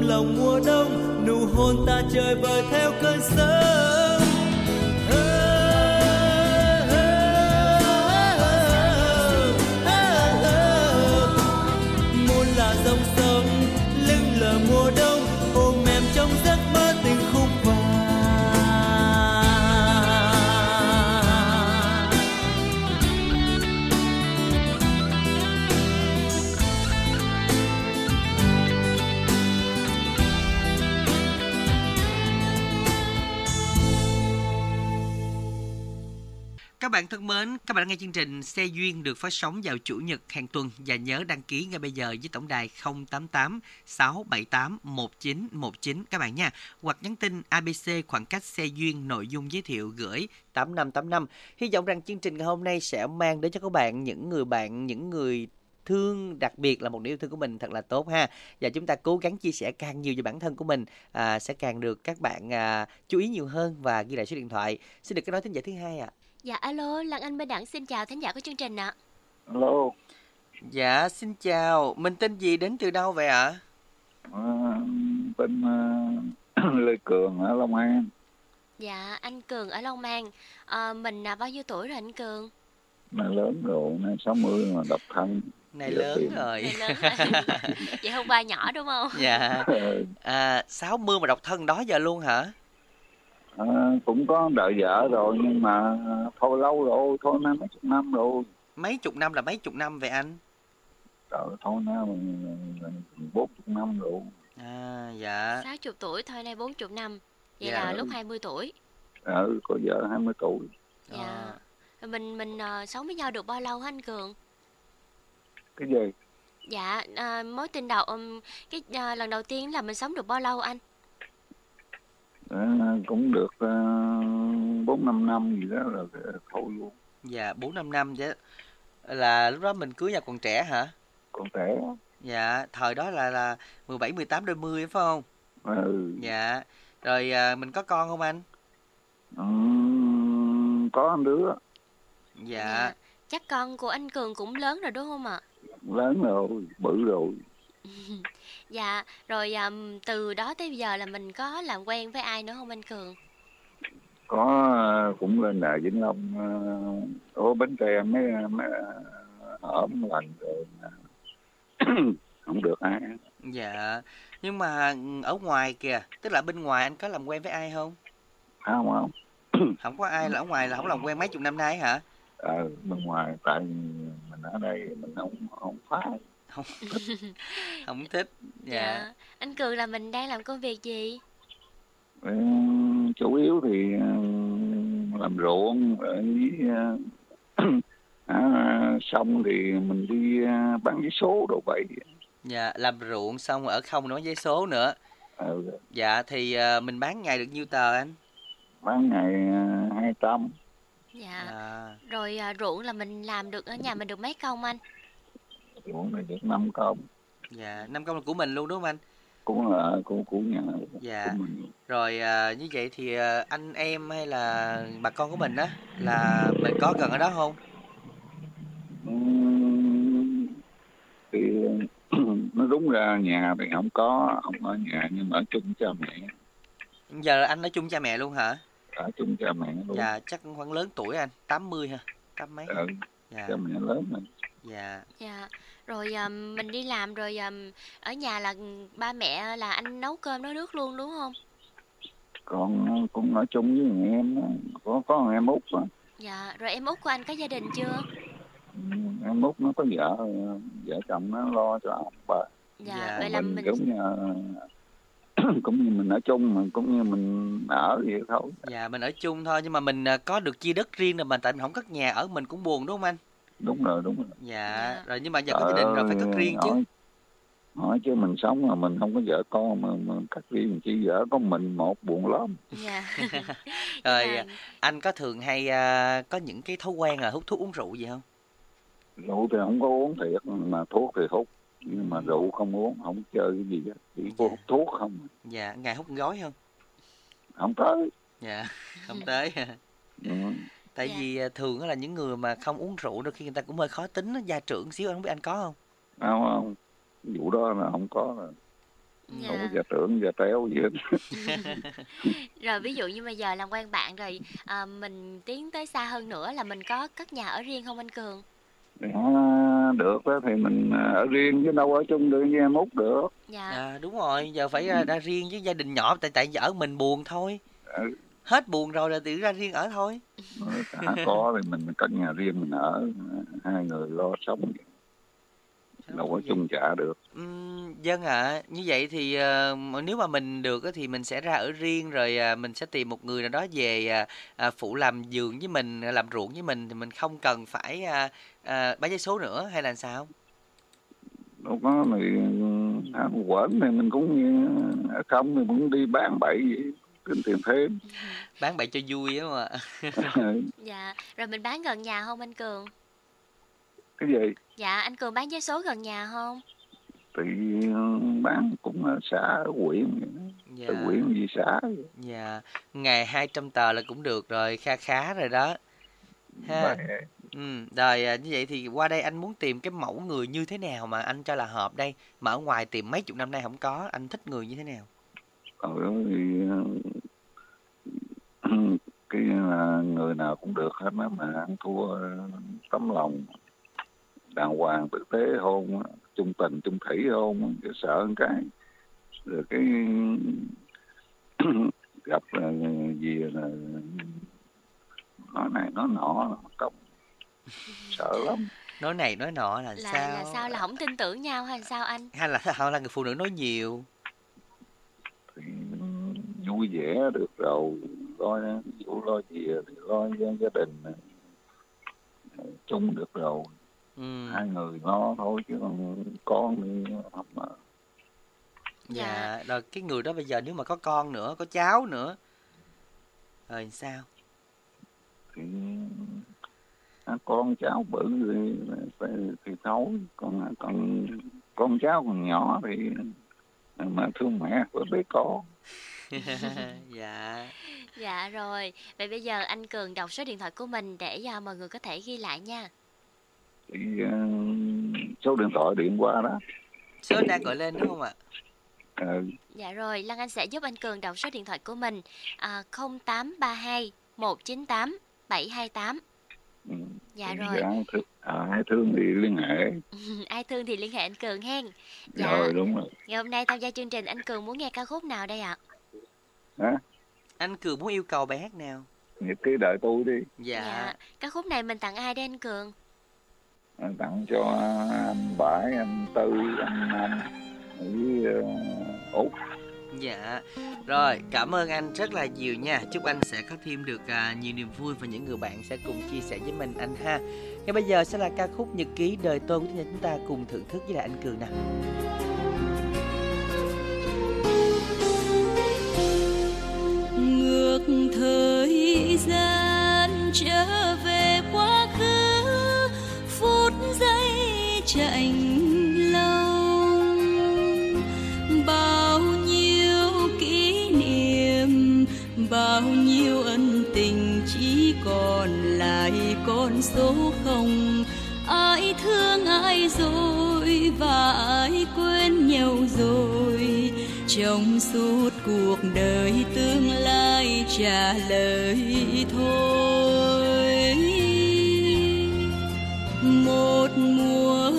lòng mùa đông nụ hôn ta chơi bời theo cơn sớm. Thân mến, các bạn đang nghe chương trình Xe Duyên được phát sóng vào Chủ nhật hàng tuần và nhớ đăng ký ngay bây giờ với tổng đài 088 678 1919 các bạn nha. Hoặc nhắn tin ABC khoảng cách Xe Duyên nội dung giới thiệu gửi 8585. Hy vọng rằng chương trình ngày hôm nay sẽ mang đến cho các bạn những người bạn, những người thương đặc biệt là một niềm yêu thương của mình thật là tốt ha và chúng ta cố gắng chia sẻ càng nhiều về bản thân của mình à, sẽ càng được các bạn à, chú ý nhiều hơn và ghi lại số điện thoại xin được cái nói thính giả thứ hai ạ Dạ alo, Lan Anh Minh Đẳng xin chào thính giả của chương trình ạ. Alo, dạ xin chào mình tên gì đến từ đâu vậy ạ à, bên uh, [CLEARS THROAT] Lê Cường ở Long An. Dạ, anh Cường ở Long An. À, mình là bao nhiêu tuổi rồi anh Cường? Này lớn rồi, này 60 mà độc thân. này lớn rồi Này lớn rồi. Vậy hôm qua nhỏ đúng không? dạ [LAUGHS] à, 60 mà độc thân đó giờ luôn hả À, cũng có đợi vợ rồi nhưng mà thôi lâu rồi, thôi nay mấy chục năm rồi. mấy chục năm là mấy chục năm vậy anh Trời thôi nay bốn chục năm rồi. à dạ 60 tuổi thôi nay 40 năm. Vậy Dạ. là lúc 20 tuổi. Ừ, có vợ 20 tuổi. Dạ. Rồi mình mình ờ, sống với nhau được bao lâu hả anh Cường? Cái gì? Dạ, à, mối tình đầu ừm, cái à, lần đầu tiên là mình sống được bao lâu anh? À, cũng được bốn năm năm gì đó rồi thôi luôn. dạ bốn năm năm chứ là lúc đó mình cưới nhau còn trẻ hả Còn trẻ. dạ thời đó là là 17 18 đôi mươi phải không Ừ. dạ rồi à, mình có con không anh Ừ, có một đứa dạ Chắc con của anh Cường cũng lớn rồi đúng không ạ? lớn rồi, bự rồi. [LAUGHS] Dạ, rồi ừm, từ đó tới giờ là mình có làm quen với ai nữa không anh Cường? có ờ, cũng lên đài Vĩnh Long ờ, ở Bến Tre mấy mấy ở một lần rồi mà [CLEARS THROAT] không được ai dạ nhưng mà ở ngoài kìa tức là bên ngoài anh có làm quen với ai không? Không không. [CLEARS THROAT] Không có ai là ở ngoài là không làm quen mấy chục năm nay hả? Ờ bên ngoài tại mình ở đây mình không không phái không [LAUGHS] không thích dạ Dạ. Anh Cường là mình đang làm công việc gì? Chủ yếu thì làm ruộng ở dưới ờ, [CLEARS THROAT] à, xong thì mình đi ờ, bán giấy số đồ vậy dạ làm ruộng xong ở không nói giấy số nữa ờ, dạ thì à, mình bán ngày được nhiêu tờ anh bán ngày hai trăm Dạ. à, Rồi à, ruộng là mình làm được ở nhà mình được mấy công anh? Ruộng này được năm công dạ năm công là của mình luôn đúng không anh? Cũng là của của nhà dạ của mình. Rồi à, như vậy thì à, anh em hay là bà con của mình á là mình có gần ở đó không? Thì [CLEARS THROAT] nó đúng ra nhà thì không có không ở nhà nhưng mà ở chung cha mẹ. Giờ anh ở chung cha mẹ luôn hả? Ở chung cha mẹ luôn. Dạ chắc khoảng lớn tuổi anh 80 ha tám mấy? Ừ, dạ. cha mẹ lớn rồi. Dạ. Dạ. Rồi à, mình đi làm rồi à, ở nhà là ba mẹ là anh nấu cơm nấu nước luôn đúng không? còn cũng ở chung với thằng em đó. có có thằng em út đó. Dạ. Rồi em út của anh có gia đình chưa? Ừm, em út nó có vợ vợ chồng nó lo cho ông bà Dạ. Vậy là mình mình cũng như [CLEARS THROAT] cũng như mình ở chung mà cũng như mình ở vậy thôi dạ mình ở chung thôi nhưng mà mình có được chia đất riêng rồi mà tại mình không cất nhà ở mình cũng buồn đúng không anh đúng rồi đúng rồi. Dạ rồi nhưng mà giờ có gia đình rồi phải cất riêng chứ. hỏi, chứ mình sống mà mình không có vợ con mà, mà cắt riêng chỉ vợ có mình một buồn lắm. [LAUGHS] Dạ. rồi à, anh có thường hay à, có những cái thói quen là hút thuốc uống rượu gì không? Rượu thì không có uống thiệt mà thuốc thì hút nhưng mà rượu không uống không chơi cái gì hết chỉ có hút thuốc không dạ ngày hút gói không? Không tới. Dạ [LAUGHS] không tới. Ừ. tại vì à, thường á là những người mà không uống rượu đôi khi người ta cũng hơi khó tính á, gia trưởng xíu anh không biết anh có không? Không không. Vụ đó là không có là Dạ. không có gia trưởng gia tréo gì hết. [LAUGHS] Rồi ví dụ như bây giờ làm quen bạn rồi à, mình tiến tới xa hơn nữa là mình có cất nhà ở riêng không anh Cường? À, được đó thì mình à, ở riêng chứ đâu ở chung được với em út được. Dạ. à, đúng rồi. Giờ phải à, ra riêng với gia đình nhỏ tại tại giờ ở mình buồn thôi. Ừ. hết buồn rồi là tự ra riêng ở thôi đã có thì mình cất nhà riêng mình ở hai người lo sống đâu có chung trả được vâng ạ. Như vậy thì, ờ, nếu mà mình được thì mình sẽ ra ở riêng rồi, à, mình sẽ tìm một người nào đó về, à, à, phụ làm vườn với mình, à, làm ruộng với mình thì mình không cần phải, à, bán vé số nữa hay là sao? đâu có thì ăn quẩn thì mình cũng ờ, không thì cũng đi bán bậy vậy kiếm tiền thêm Bán bậy cho vui á mà. [LAUGHS] Dạ, rồi mình bán gần nhà không anh Cường? cái gì Dạ, anh Cường bán vé số gần nhà không? thì bán cũng ở xã ở huyện vậy đó. Dạ. từ huyện về xã. Dạ, ngày 200 tờ là cũng được rồi, kha khá rồi đó. Ha. Ừm, rồi, à, như vậy thì qua đây anh muốn tìm cái mẫu người như thế nào mà anh cho là hợp đây? Mà ở ngoài tìm mấy chục năm nay không có, anh thích người như thế nào? Ở đó thì ờ, [CLEARS THROAT] cái là người nào cũng được hết á mà ăn thua ờ, tấm lòng đàng hoàng tử tế hôn á, chung tình chung thủy hôn sợ một cái rồi cái [CLEARS THROAT] gặp ờ, gì là nói này nói nọ công sợ lắm Nói này nói nọ là Là sao? là sao là không tin tưởng nhau hay sao anh? Hay là [LAUGHS] hay là người phụ nữ nói nhiều? Vui vẻ được rồi lo ví dụ lo gì thì lo gia, gia đình chung được rồi. Ừm. hai người lo thôi chứ còn con thì không mà. Dạ, rồi cái người đó bây giờ nếu mà có con nữa, có cháu nữa, rồi sao? thì à, con cháu bự thì phải thì thôi. Còn còn con cháu còn nhỏ thì mà thương mẹ với bé con [LAUGHS] dạ. Dạ rồi, vậy bây giờ anh Cường đọc số điện thoại của mình để à, mọi người có thể ghi lại nha. thì ờ, số điện thoại điện qua đó Số đang gọi lên đúng không ạ? Ờ, Dạ rồi, Lan Anh sẽ giúp anh Cường đọc số điện thoại của mình à, 0832 198 728. Ừ. Dạ thì rồi, ai thương, à, ai thương thì liên hệ [LAUGHS] ai thương thì liên hệ anh Cường hen. Dạ, rồi đúng rồi ngày hôm nay tham gia chương trình anh Cường muốn nghe ca khúc nào đây ạ? Hả? Anh Cường muốn yêu cầu bài hát nào? nhật ký đợi tôi đi Dạ. Dạ, ca khúc này mình tặng ai đây anh Cường? À, tặng cho anh Bãi, anh Tư, anh Anh với uh, Út. Dạ. Rồi, cảm ơn anh rất là nhiều nha. Chúc anh sẽ có thêm được à, nhiều niềm vui và những người bạn sẽ cùng chia sẻ với mình anh ha. Ngay bây giờ sẽ là ca khúc Nhật ký đời tôi của chúng ta cùng thưởng thức với lại anh Cường nè. ngược thời gian trở về quá khứ phút giây chạnh bao nhiêu ân tình, chỉ còn lại con số không. Ai thương ai rồi và ai quên nhau rồi. Trong suốt cuộc đời tương lai trả lời thôi. Một mùa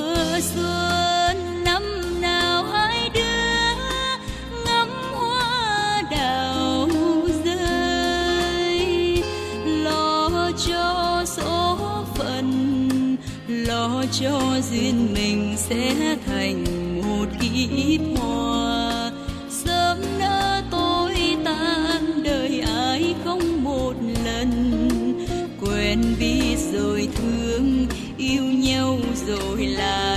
cho duyên mình sẽ thành một kiếp hoa. Sớm nỡ tối tan, đời ai không một lần. Quen biết rồi thương, yêu nhau rồi lại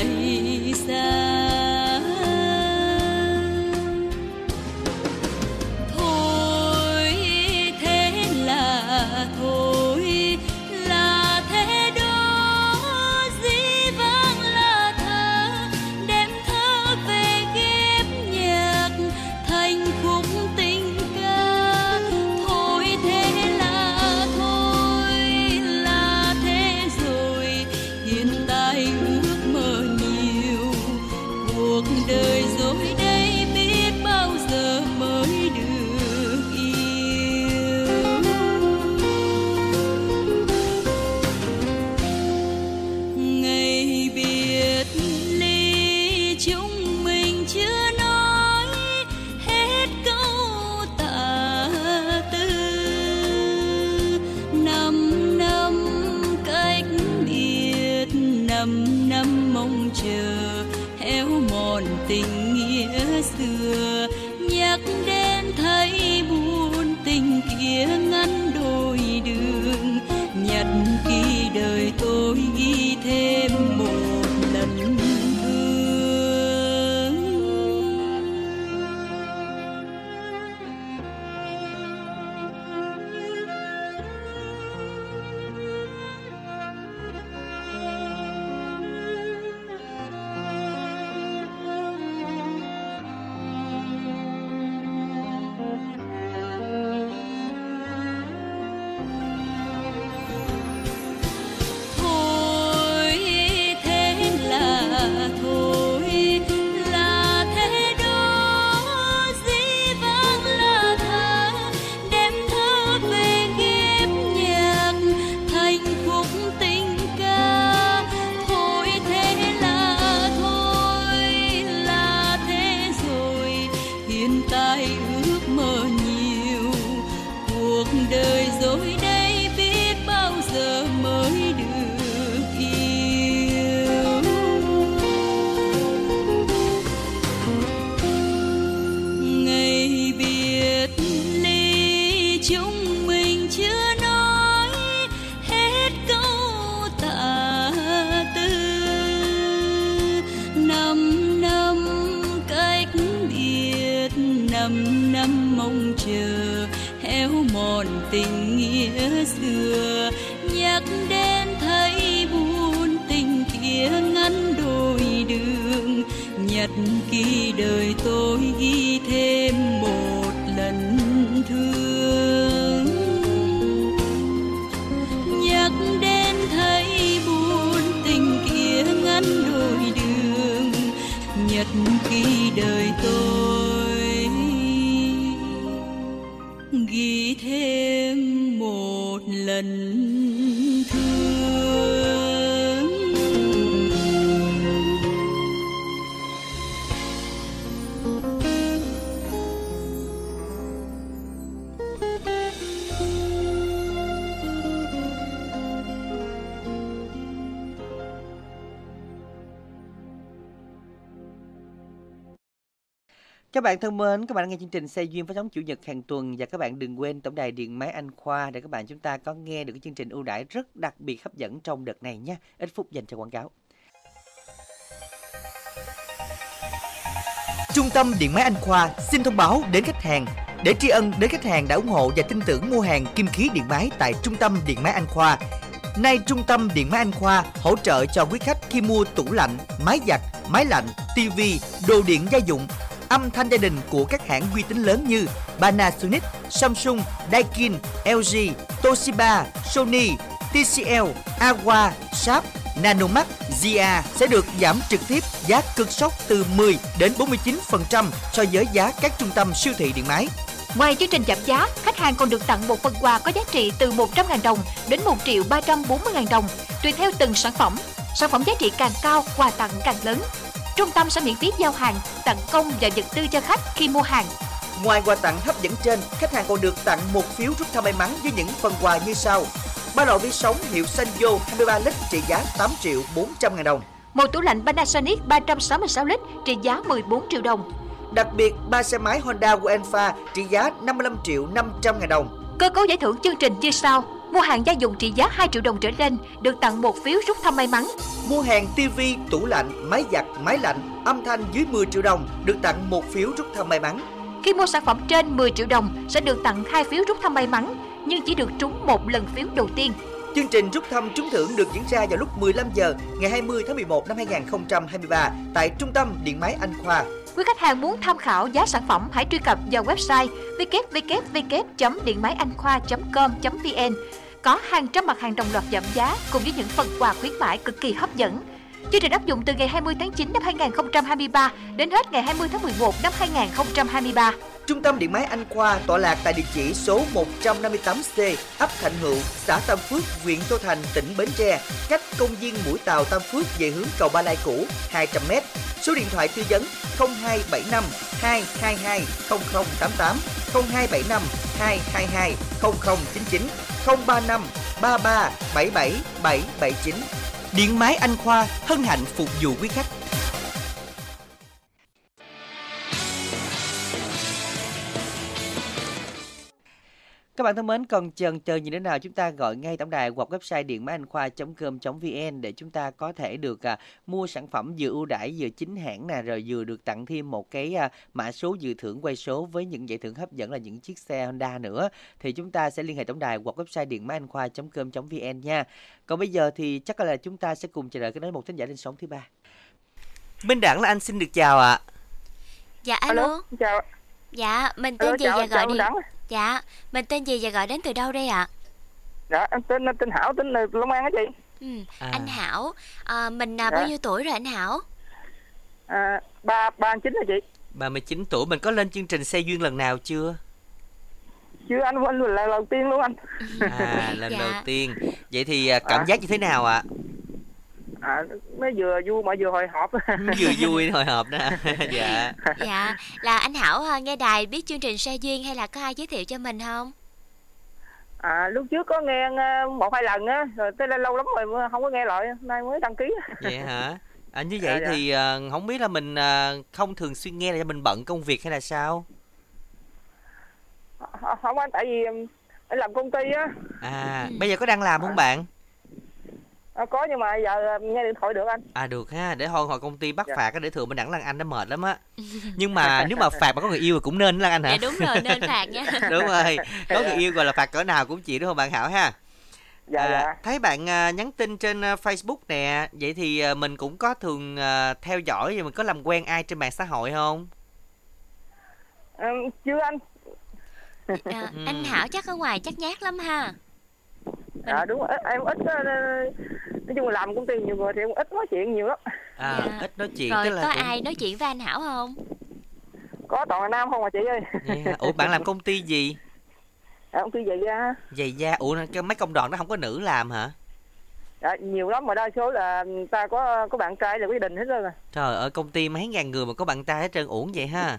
Các bạn thân mến, các bạn đang nghe chương trình Xe duyên phát sóng chủ nhật hàng tuần và các bạn đừng quên tổng đài điện máy Anh Khoa để các bạn chúng ta có nghe được cái chương trình ưu đãi rất đặc biệt hấp dẫn trong đợt này nhé. Ít phút dành cho quảng cáo. Trung tâm Điện máy Anh Khoa xin thông báo đến khách hàng để tri ân đến khách hàng đã ủng hộ và tin tưởng mua hàng kim khí điện máy tại Trung tâm Điện máy Anh Khoa. Nay Trung tâm Điện máy Anh Khoa hỗ trợ cho quý khách khi mua tủ lạnh, máy giặt, máy lạnh, tivi, đồ điện gia dụng, âm thanh gia đình của các hãng uy tín lớn như Panasonic, Samsung, Daikin, LG, Toshiba, Sony, TCL, Awa, Sharp, Nanomax, Zia sẽ được giảm trực tiếp giá cực sốc từ 10 đến 49% so với giá các trung tâm siêu thị điện máy. Ngoài chương trình giảm giá, khách hàng còn được tặng một phần quà có giá trị từ 100.000 đồng đến 1 triệu 340.000 đồng, tùy theo từng sản phẩm. Sản phẩm giá trị càng cao, quà tặng càng lớn. Trung tâm sẽ miễn phí giao hàng, tặng công và vật tư cho khách khi mua hàng. Ngoài quà tặng hấp dẫn trên, khách hàng còn được tặng một phiếu rút thăm may mắn với những phần quà như sau. Ba lọ vi sóng hiệu Sanyo 23 lít trị giá 8 triệu 400 ngàn đồng. Một tủ lạnh Panasonic 366 lít trị giá 14 triệu đồng. Đặc biệt, ba xe máy Honda Waenfa trị giá 55 triệu 500 ngàn đồng. Cơ cấu giải thưởng chương trình như sau. Mua hàng gia dụng trị giá 2 triệu đồng trở lên được tặng một phiếu rút thăm may mắn. Mua hàng TV, tủ lạnh, máy giặt, máy lạnh, âm thanh dưới 10 triệu đồng được tặng một phiếu rút thăm may mắn. Khi mua sản phẩm trên 10 triệu đồng sẽ được tặng hai phiếu rút thăm may mắn, nhưng chỉ được trúng một lần phiếu đầu tiên. Chương trình rút thăm trúng thưởng được diễn ra vào lúc 15 giờ ngày 20 tháng 11 năm 2023 tại Trung tâm Điện máy Anh Khoa. Quý khách hàng muốn tham khảo giá sản phẩm, hãy truy cập vào website www.điện máy anh khoa.com.vn. Có hàng trăm mặt hàng đồng loạt giảm giá, cùng với những phần quà khuyến mãi cực kỳ hấp dẫn. Chương trình áp dụng từ ngày 20 tháng 9 năm 2023 đến hết ngày 20 tháng 11 năm 2023. Trung tâm Điện máy Anh Khoa tọa lạc tại địa chỉ số 158C, ấp Thạnh Hữu, xã Tam Phước, huyện Châu Thành, tỉnh Bến Tre, cách công viên Mũi Tàu Tam Phước về hướng cầu Ba Lai cũ 200m. Số điện thoại tư vấn 0275 222 0088, 0275 222 0099, 035 33 77 779. Điện máy Anh Khoa hân hạnh phục vụ quý khách. Các bạn thân mến, còn chần chờ gì nữa nào chúng ta gọi ngay tổng đài hoặc website điện máy anh khoa.com.vn để chúng ta có thể được à, mua sản phẩm vừa ưu đãi vừa chính hãng nè rồi vừa được tặng thêm một cái à, mã số dự thưởng quay số với những giải thưởng hấp dẫn là những chiếc xe Honda nữa thì chúng ta sẽ liên hệ tổng đài hoặc website điện máy anh khoa.com.vn nha. Còn bây giờ thì chắc là chúng ta sẽ cùng chờ đợi cái nói một thính giả lên sóng thứ ba. Minh Đẳng là anh xin được chào ạ. Dạ alo. Chào. Dạ, mình tên Alo, gì chào, và chào gọi Minh đi. Đẳng. Dạ, mình tên gì và gọi đến từ đâu đây ạ? Dạ, em tên tên Hảo, tên là Long An á chị. Ừ, À. anh Hảo, à, mình à, Dạ. bao nhiêu tuổi rồi anh Hảo? À, ba ba chín là chị. 39 tuổi mình có lên chương trình xe duyên lần nào chưa? Chứ anh anh là lần đầu tiên luôn anh. À, lần [LAUGHS] Dạ. đầu tiên. Vậy thì à, cảm À. giác như thế nào ạ? À, mới vừa vui mà vừa hồi hộp. [LAUGHS] Vừa vui hồi hộp đó. [LAUGHS] dạ. Dạ, là anh Hảo à, nghe đài biết chương trình xe duyên hay là có ai giới thiệu cho mình không? À, lúc trước có nghe ờ, một hai lần á, rồi tới đây lâu lắm rồi không có nghe lại, nay mới đăng ký. [LAUGHS] Vậy hả? À, như Dạ, vậy dạ. thì à, không biết là mình à, không thường xuyên nghe là do mình bận công việc hay là sao? không anh tại vì anh làm công ty á À, bây giờ có đang làm không bạn? À, có nhưng mà giờ um, nghe điện thoại được anh. À được ha, để thôi hồi công ty bắt Dạ. phạt để thường bên đẳng Lan Anh nó mệt lắm á. [LAUGHS] Nhưng mà nếu mà phạt mà có người yêu thì cũng nên Lan Anh hả? dạ đúng rồi nên phạt nha. [LAUGHS] Đúng rồi có người yêu gọi là phạt cỡ nào cũng chịu đúng không bạn Hảo ha? Dạ à, dạ. thấy bạn à, nhắn tin trên à, Facebook nè vậy thì à, mình cũng có thường à, theo dõi và mình có làm quen ai trên mạng xã hội không? Um, chưa anh. À, anh Hảo chắc ở ngoài chắc nhát lắm ha à đúng rồi. Em ít nói chung là làm công ty nhiều người thì em ít nói chuyện nhiều lắm. À Dạ. ít nói chuyện rồi tức là có cũng- ai nói chuyện với anh Hảo không? Có toàn là nam không à chị ơi? Vậy hả? ủa bạn làm công ty gì? À, công ty vậy ra giày da ủa cái mấy công đoàn đó không có nữ làm hả? Dạ, nhiều lắm. Mà đa số là ta có có bạn trai là quyết định hết rồi à. Trời ơi công ty mấy ngàn người mà có bạn trai hết trơn uổng vậy ha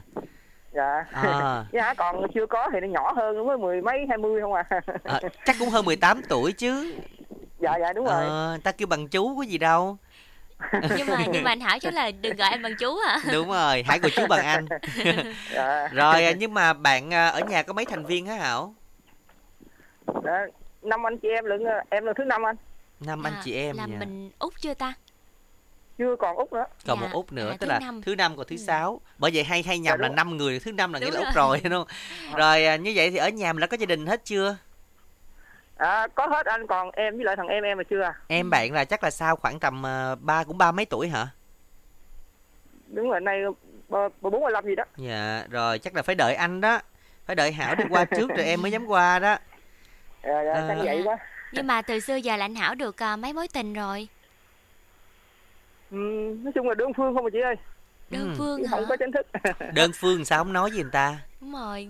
dạ. À. [LAUGHS] dạ còn chưa có thì nó nhỏ hơn mới mười mấy hai mươi không à. À, chắc cũng hơn 18 tuổi chứ. Dạ dạ đúng rồi. Ờ, ta kêu bằng chú có gì đâu. [LAUGHS] Nhưng mà nhưng mà anh Hảo chắc là đừng gọi anh bằng chú hả? [LAUGHS] Đúng rồi hãy gọi chú bằng anh. Dạ. rồi à, nhưng mà bạn à, ở nhà có mấy thành viên hả hảo? Dạ, năm anh chị em lận em là thứ năm anh. Năm anh chị em là nha. mình út chưa ta chưa còn út nữa. Còn Dạ, một út nữa à, tức thứ là năm. thứ năm còn thứ sáu. Bởi vậy hay hay nhầm Dạ, là năm người thứ năm là nghĩa Đúng là út rồi. đúng không? Rồi à, như vậy thì ở nhà mình đã có gia đình hết chưa? À, có hết anh còn em với lại thằng em em mà chưa à? Em bạn là chắc là sao khoảng tầm à, ba cũng ba mấy tuổi hả? Đúng rồi nay bốn mươi lăm gì đó. Dạ rồi chắc là phải đợi anh đó. Phải đợi hảo đi qua trước rồi em mới dám qua đó. Dạ, dạ, À. vậy quá. Nhưng mà từ xưa giờ là anh Hảo được à, mấy mối tình rồi ừ, nói chung là đơn phương không mà chị ơi. Đơn Ừ. phương chứ hả? không có chính thức. [LAUGHS] Đơn phương sao không nói gì người ta? Đúng rồi.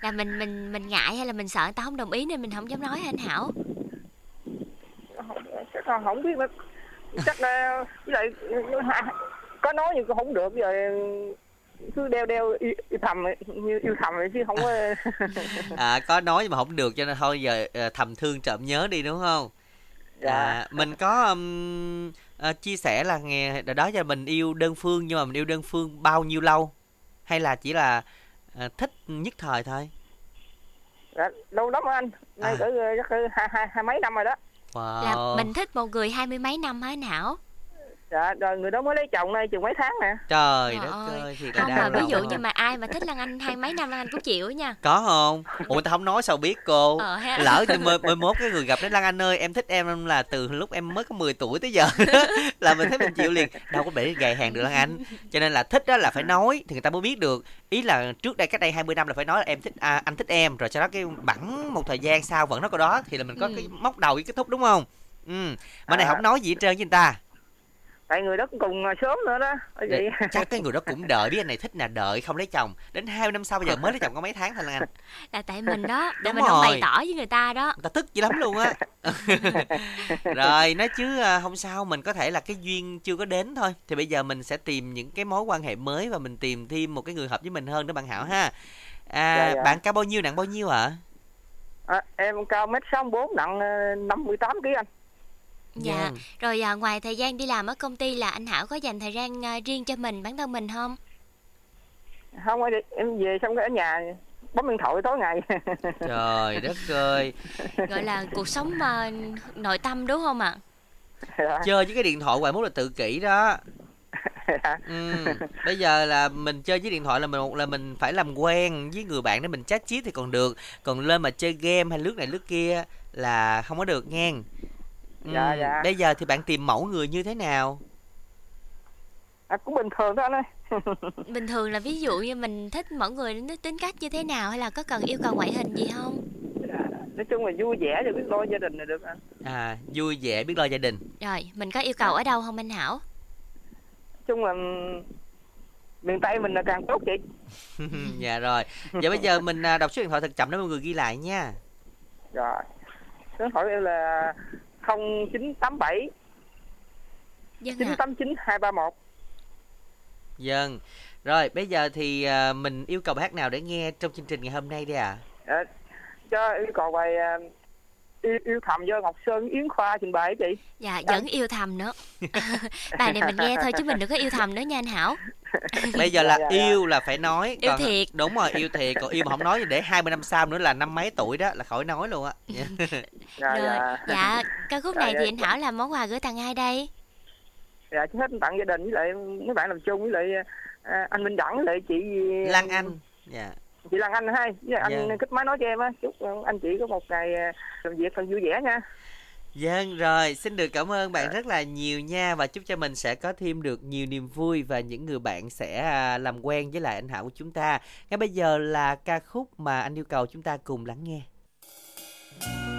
Là mình mình mình ngại hay là mình sợ người ta không đồng ý nên mình không dám nói hả anh Hảo? Chắc là không biết nữa chắc là với lại có nói nhưng cũng không được rồi cứ đeo đeo yêu, yêu thầm như yêu thầm vậy chứ không có [LAUGHS] à có nói mà không được cho nên thôi giờ à, thầm thương trộm nhớ đi đúng không Dạ. à, mình có um, à, chia sẻ là nghe đó giờ mình yêu đơn phương nhưng mà mình yêu đơn phương bao nhiêu lâu hay là chỉ là à, thích nhất thời thôi dạ, lâu lắm anh nay À. cỡ chắc cỡ hai, hai, hai mấy năm rồi đó wow. là mình thích một người hai mươi mấy năm hả Hảo dạ rồi người đó mới lấy chồng nay chừng mấy tháng nè. Trời Trời đất ơi. ơi thì không mà ví dụ như mà ai mà thích Lan Anh hai mấy năm Lan Anh cũng chịu nha. Có không? Ủa ta không nói sao biết cô? Ờ, ha. lỡ thì mới, mới mốt cái người gặp đến lan anh ơi em thích em là từ lúc em mới có 10 tuổi tới giờ [LAUGHS] là mình thấy mình chịu liền. Đâu có để gầy hàng được lan anh. Cho nên là thích đó là phải nói thì người ta mới biết được. Ý là trước đây cách đây 20 năm là phải nói là em thích à, anh thích em rồi sau đó cái bẵng một thời gian sau vẫn nó có đó thì là mình có Ừ. cái móc đầu với kết thúc đúng không? Ừ. Mà này À. không nói gì hết trơn với người ta tại người đó cũng cùng à, sớm nữa đó. Vậy chắc cái người đó cũng đợi biết anh này thích nè đợi không lấy chồng. Đến hai năm sau bây giờ mới lấy chồng có mấy tháng thôi lan anh. [LAUGHS] Là tại mình đó [LAUGHS] để Đúng mình không rồi. bày tỏ với người ta đó. Người ta tức dữ lắm luôn á. [LAUGHS] Rồi nói chứ à, không sao mình có thể là cái duyên chưa có đến thôi. Thì bây giờ mình sẽ tìm những cái mối quan hệ mới và mình tìm thêm một cái người hợp với mình hơn đó bạn hảo ha. À Dạ, dạ. bạn cao bao nhiêu nặng bao nhiêu ạ? À, em cao mét sáu bốn nặng ờ, năm mươi tám kg anh dạ. Vâng. rồi à, ngoài thời gian đi làm ở công ty là anh Hảo có dành thời gian à, riêng cho mình bản thân mình không? Không em về xong cái ở nhà bấm điện thoại tối ngày. [LAUGHS] Trời đất ơi. [LAUGHS] Gọi là cuộc sống à, nội tâm đúng không ạ? Dạ. chơi với cái điện thoại hoài mốt là tự kỷ đó. Ừ. bây giờ là mình chơi với điện thoại là mình một là mình phải làm quen với người bạn để mình chat chít thì còn được. Còn lên mà chơi game hay lướt này lướt kia là không có được nghe ừ. Dạ, dạ. bây giờ thì bạn tìm mẫu người như thế nào? À, cũng bình thường thôi anh ơi. [LAUGHS] Bình thường là ví dụ như mình thích mỗi người nó tính cách như thế nào hay là có cần yêu cầu ngoại hình gì không? Nói chung là vui vẻ và biết lo gia đình là được anh. À vui vẻ biết lo gia đình. Rồi mình có yêu cầu ở đâu không anh Hảo? Nói chung là miền tây mình là càng tốt chị. [LAUGHS] Dạ rồi. Vậy bây giờ mình à, đọc số điện thoại thật chậm để mọi người ghi lại nha. Rồi. Số hỏi em là không chín tám bảy dân chín ạ tám chín hai ba một Vâng. Rồi, bây giờ thì à, mình yêu cầu hát nào để nghe trong chương trình ngày hôm nay đi ạ? À? cho yêu cầu bài à, yêu, yêu thầm do Ngọc Sơn Yến Khoa trình bày chị Dạ, vẫn yêu thầm nữa. [LAUGHS] Bài này mình nghe thôi chứ mình đừng có yêu thầm nữa nha anh Hảo. [LAUGHS] bây giờ là Dạ, dạ, dạ. yêu là phải nói Yêu còn- thiệt. đúng rồi yêu thiệt còn yêu mà không nói thì để 20 năm sau nữa là năm mấy tuổi đó là khỏi nói luôn á [LAUGHS] dạ, Rồi, dạ. dạ, ca khúc Dạ, này dạ. thì anh Hảo làm món quà gửi tặng ai đây? dạ trước hết tặng gia đình với lại mấy bạn làm chung với lại à, anh Minh Đẳng với lại chị Lan Anh dạ chị Lan Anh hai với anh Dạ. kích máy nói cho em á chúc anh chị có một ngày à, làm việc thật vui vẻ nha Vâng rồi, xin được cảm ơn bạn rất là nhiều nha và chúc cho mình sẽ có thêm được nhiều niềm vui và những người bạn sẽ à, làm quen với lại anh Hảo của chúng ta. Ngay bây giờ là ca khúc mà anh yêu cầu chúng ta cùng lắng nghe. biết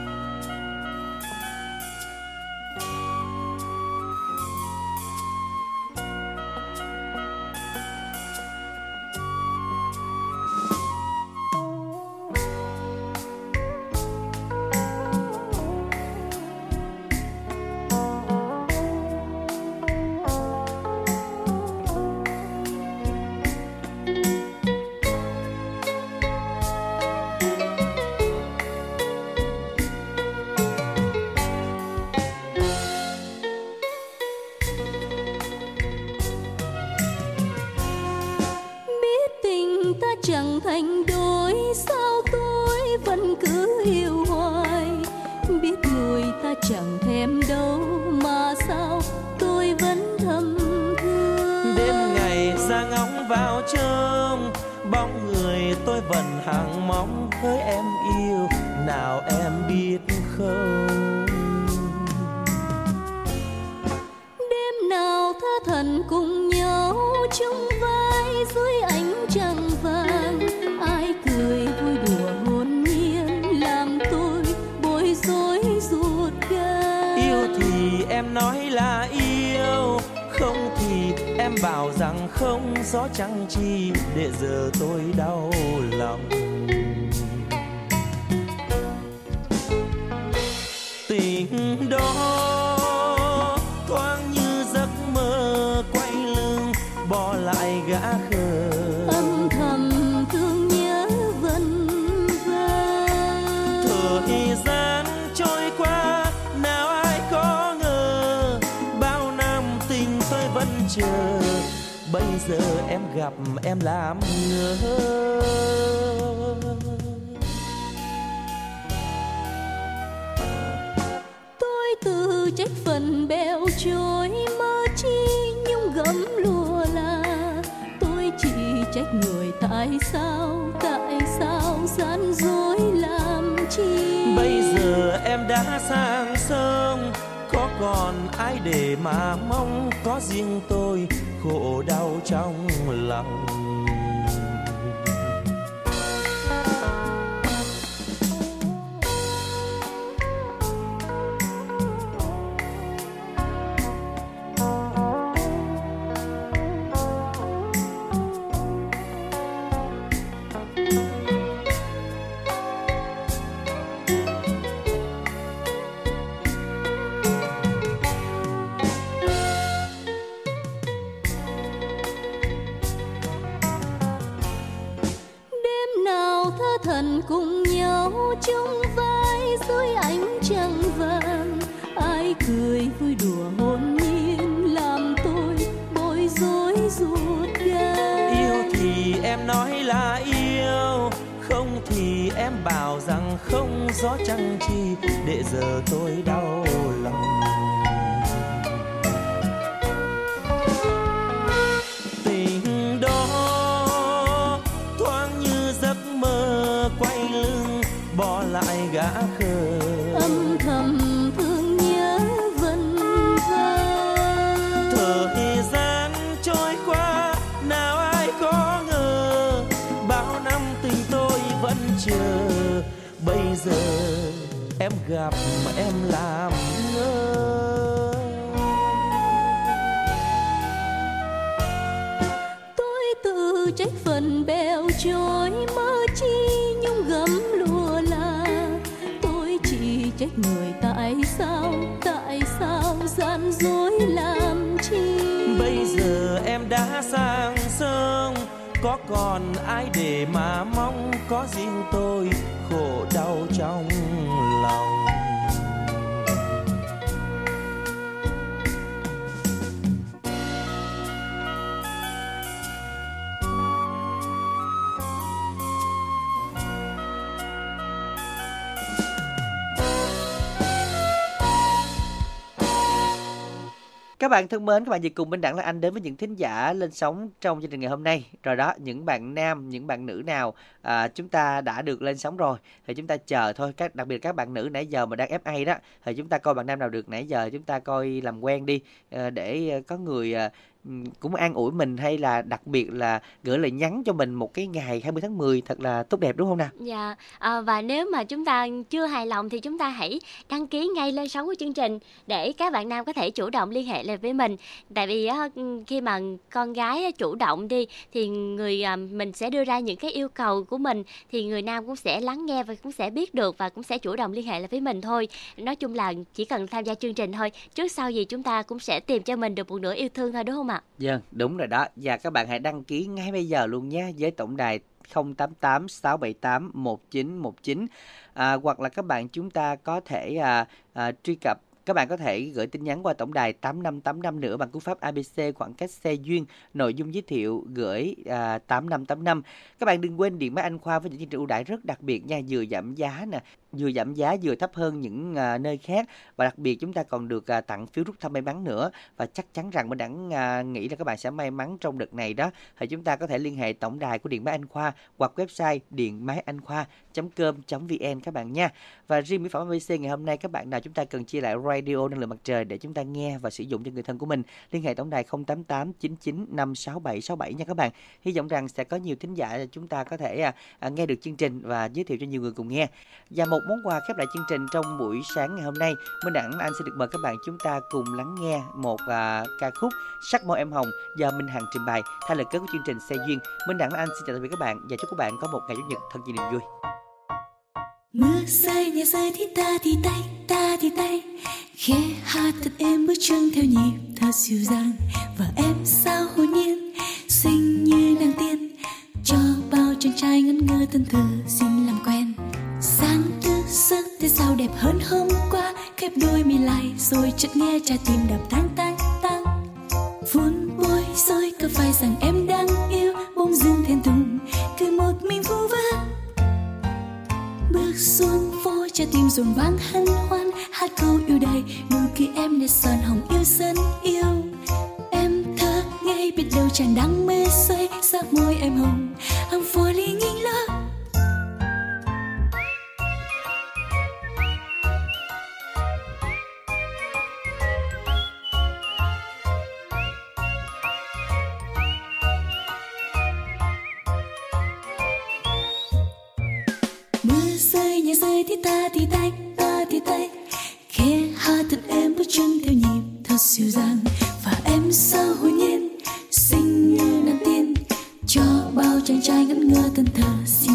trách người tại sao tại sao gian dối làm chi? Bây giờ em đã sang sông, có còn ai để mà mong? Có riêng tôi, khổ đau trong lòng. Tự trách phần bèo trôi mơ chi nhung gấm lùa là. Tôi chỉ trách người tại sao tại sao gian dối làm chi? Bây giờ em đã sang sông, có còn ai để mà mong? Có riêng tôi, khổ đau trong lòng. Các bạn thân mến, các bạn vừa cùng Minh Đẳng là anh đến với những thính giả lên sóng trong chương trình ngày hôm nay. Rồi đó, những bạn nam, những bạn nữ nào à, chúng ta đã được lên sóng rồi thì chúng ta chờ thôi. Các đặc biệt các bạn nữ nãy giờ mà đang FA đó thì chúng ta coi bạn nam nào được nãy giờ chúng ta coi làm quen đi à, để ờ, có người à, cũng an ủi mình hay là đặc biệt là gửi lời nhắn cho mình một cái ngày 20 tháng 10 thật là tốt đẹp đúng không nào? Dạ à, và nếu mà chúng ta chưa hài lòng thì chúng ta hãy đăng ký ngay lên sóng của chương trình để các bạn nam có thể chủ động liên hệ lại với mình. Tại vì khi mà con gái chủ động đi thì người à, mình sẽ đưa ra những cái yêu cầu của mình thì người nam cũng sẽ lắng nghe và cũng sẽ biết được và cũng sẽ chủ động liên hệ lại với mình thôi. Nói chung là chỉ cần tham gia chương trình thôi, trước sau gì chúng ta cũng sẽ tìm cho mình được một nửa yêu thương thôi đúng không ạ? Vâng, đúng rồi đó. Và các bạn hãy đăng ký ngay bây giờ luôn nhé với tổng đài 088 678 1919 à, hoặc là các bạn chúng ta có thể à, à, truy cập các bạn có thể gửi tin nhắn qua tổng đài 8585 nữa bằng cú pháp ABC khoảng cách xe duyên, nội dung giới thiệu gửi à, 8585. Các bạn đừng quên điện máy Anh Khoa với những chương trình ưu đãi rất đặc biệt nha, vừa giảm giá nè, vừa giảm giá vừa thấp hơn những à, nơi khác. Và đặc biệt chúng ta còn được à, tặng phiếu rút thăm may mắn nữa. Và chắc chắn rằng mình đẳng à, nghĩ là các bạn sẽ may mắn trong đợt này đó. Thì chúng ta có thể liên hệ tổng đài của điện máy Anh Khoa hoặc website điện máy anh khoa com.vn các bạn nha. Và riêng mỹ phẩm ABC ngày hôm nay các bạn nào chúng ta cần chia lại radio năng lượng mặt trời để chúng ta nghe và sử dụng cho người thân của mình liên hệ tổng đài 088 99 567 67 nha các bạn. Hy vọng rằng sẽ có nhiều thính giả chúng ta có thể à, à, nghe được chương trình và giới thiệu cho nhiều người cùng nghe. Và một món quà khép lại chương trình trong buổi sáng ngày hôm nay. Minh Đẳng anh sẽ được mời các bạn chúng ta cùng lắng nghe một à, ca khúc Sắc môi em hồng do Minh Hằng trình bày. Thay lời kết của chương trình Xe duyên Minh Đẳng anh xin chào tạm biệt các bạn và chúc các bạn có một ngày chủ nhật thật nhiều niềm vui. Mưa rơi nhẹ rơi thì ta thì tay ta thì tay. Khẽ hát thật êm bước chân theo nhịp thật dịu dàng. Và em sao hồn nhiên xinh như nàng tiên. Cho bao chàng trai ngẩn ngơ thân thờ xin thế sao đẹp hơn hôm qua? Khép đôi mi lại rồi chợt nghe trái tim đập tang tang tang. Vốn bối rối có phải rằng em đang yêu bông dương thiên tùng cứ một mình vu vơ. Bước xuống phố, trái tim dồn vang hân hoan. Hát câu yêu đầy nụ cười em để son hồng yêu dân yêu. Em thơ ngây biết đâu chàng đang mê say sắc môi em hồng. Hăng phố ta thì tay ta thì tay khẽ hát thật em bước chân theo nhịp thật dịu dàng. Và em sao hồn nhiên, xinh như nàng tiên. Cho bao chàng trai ngẩn ngơ thân thờ xin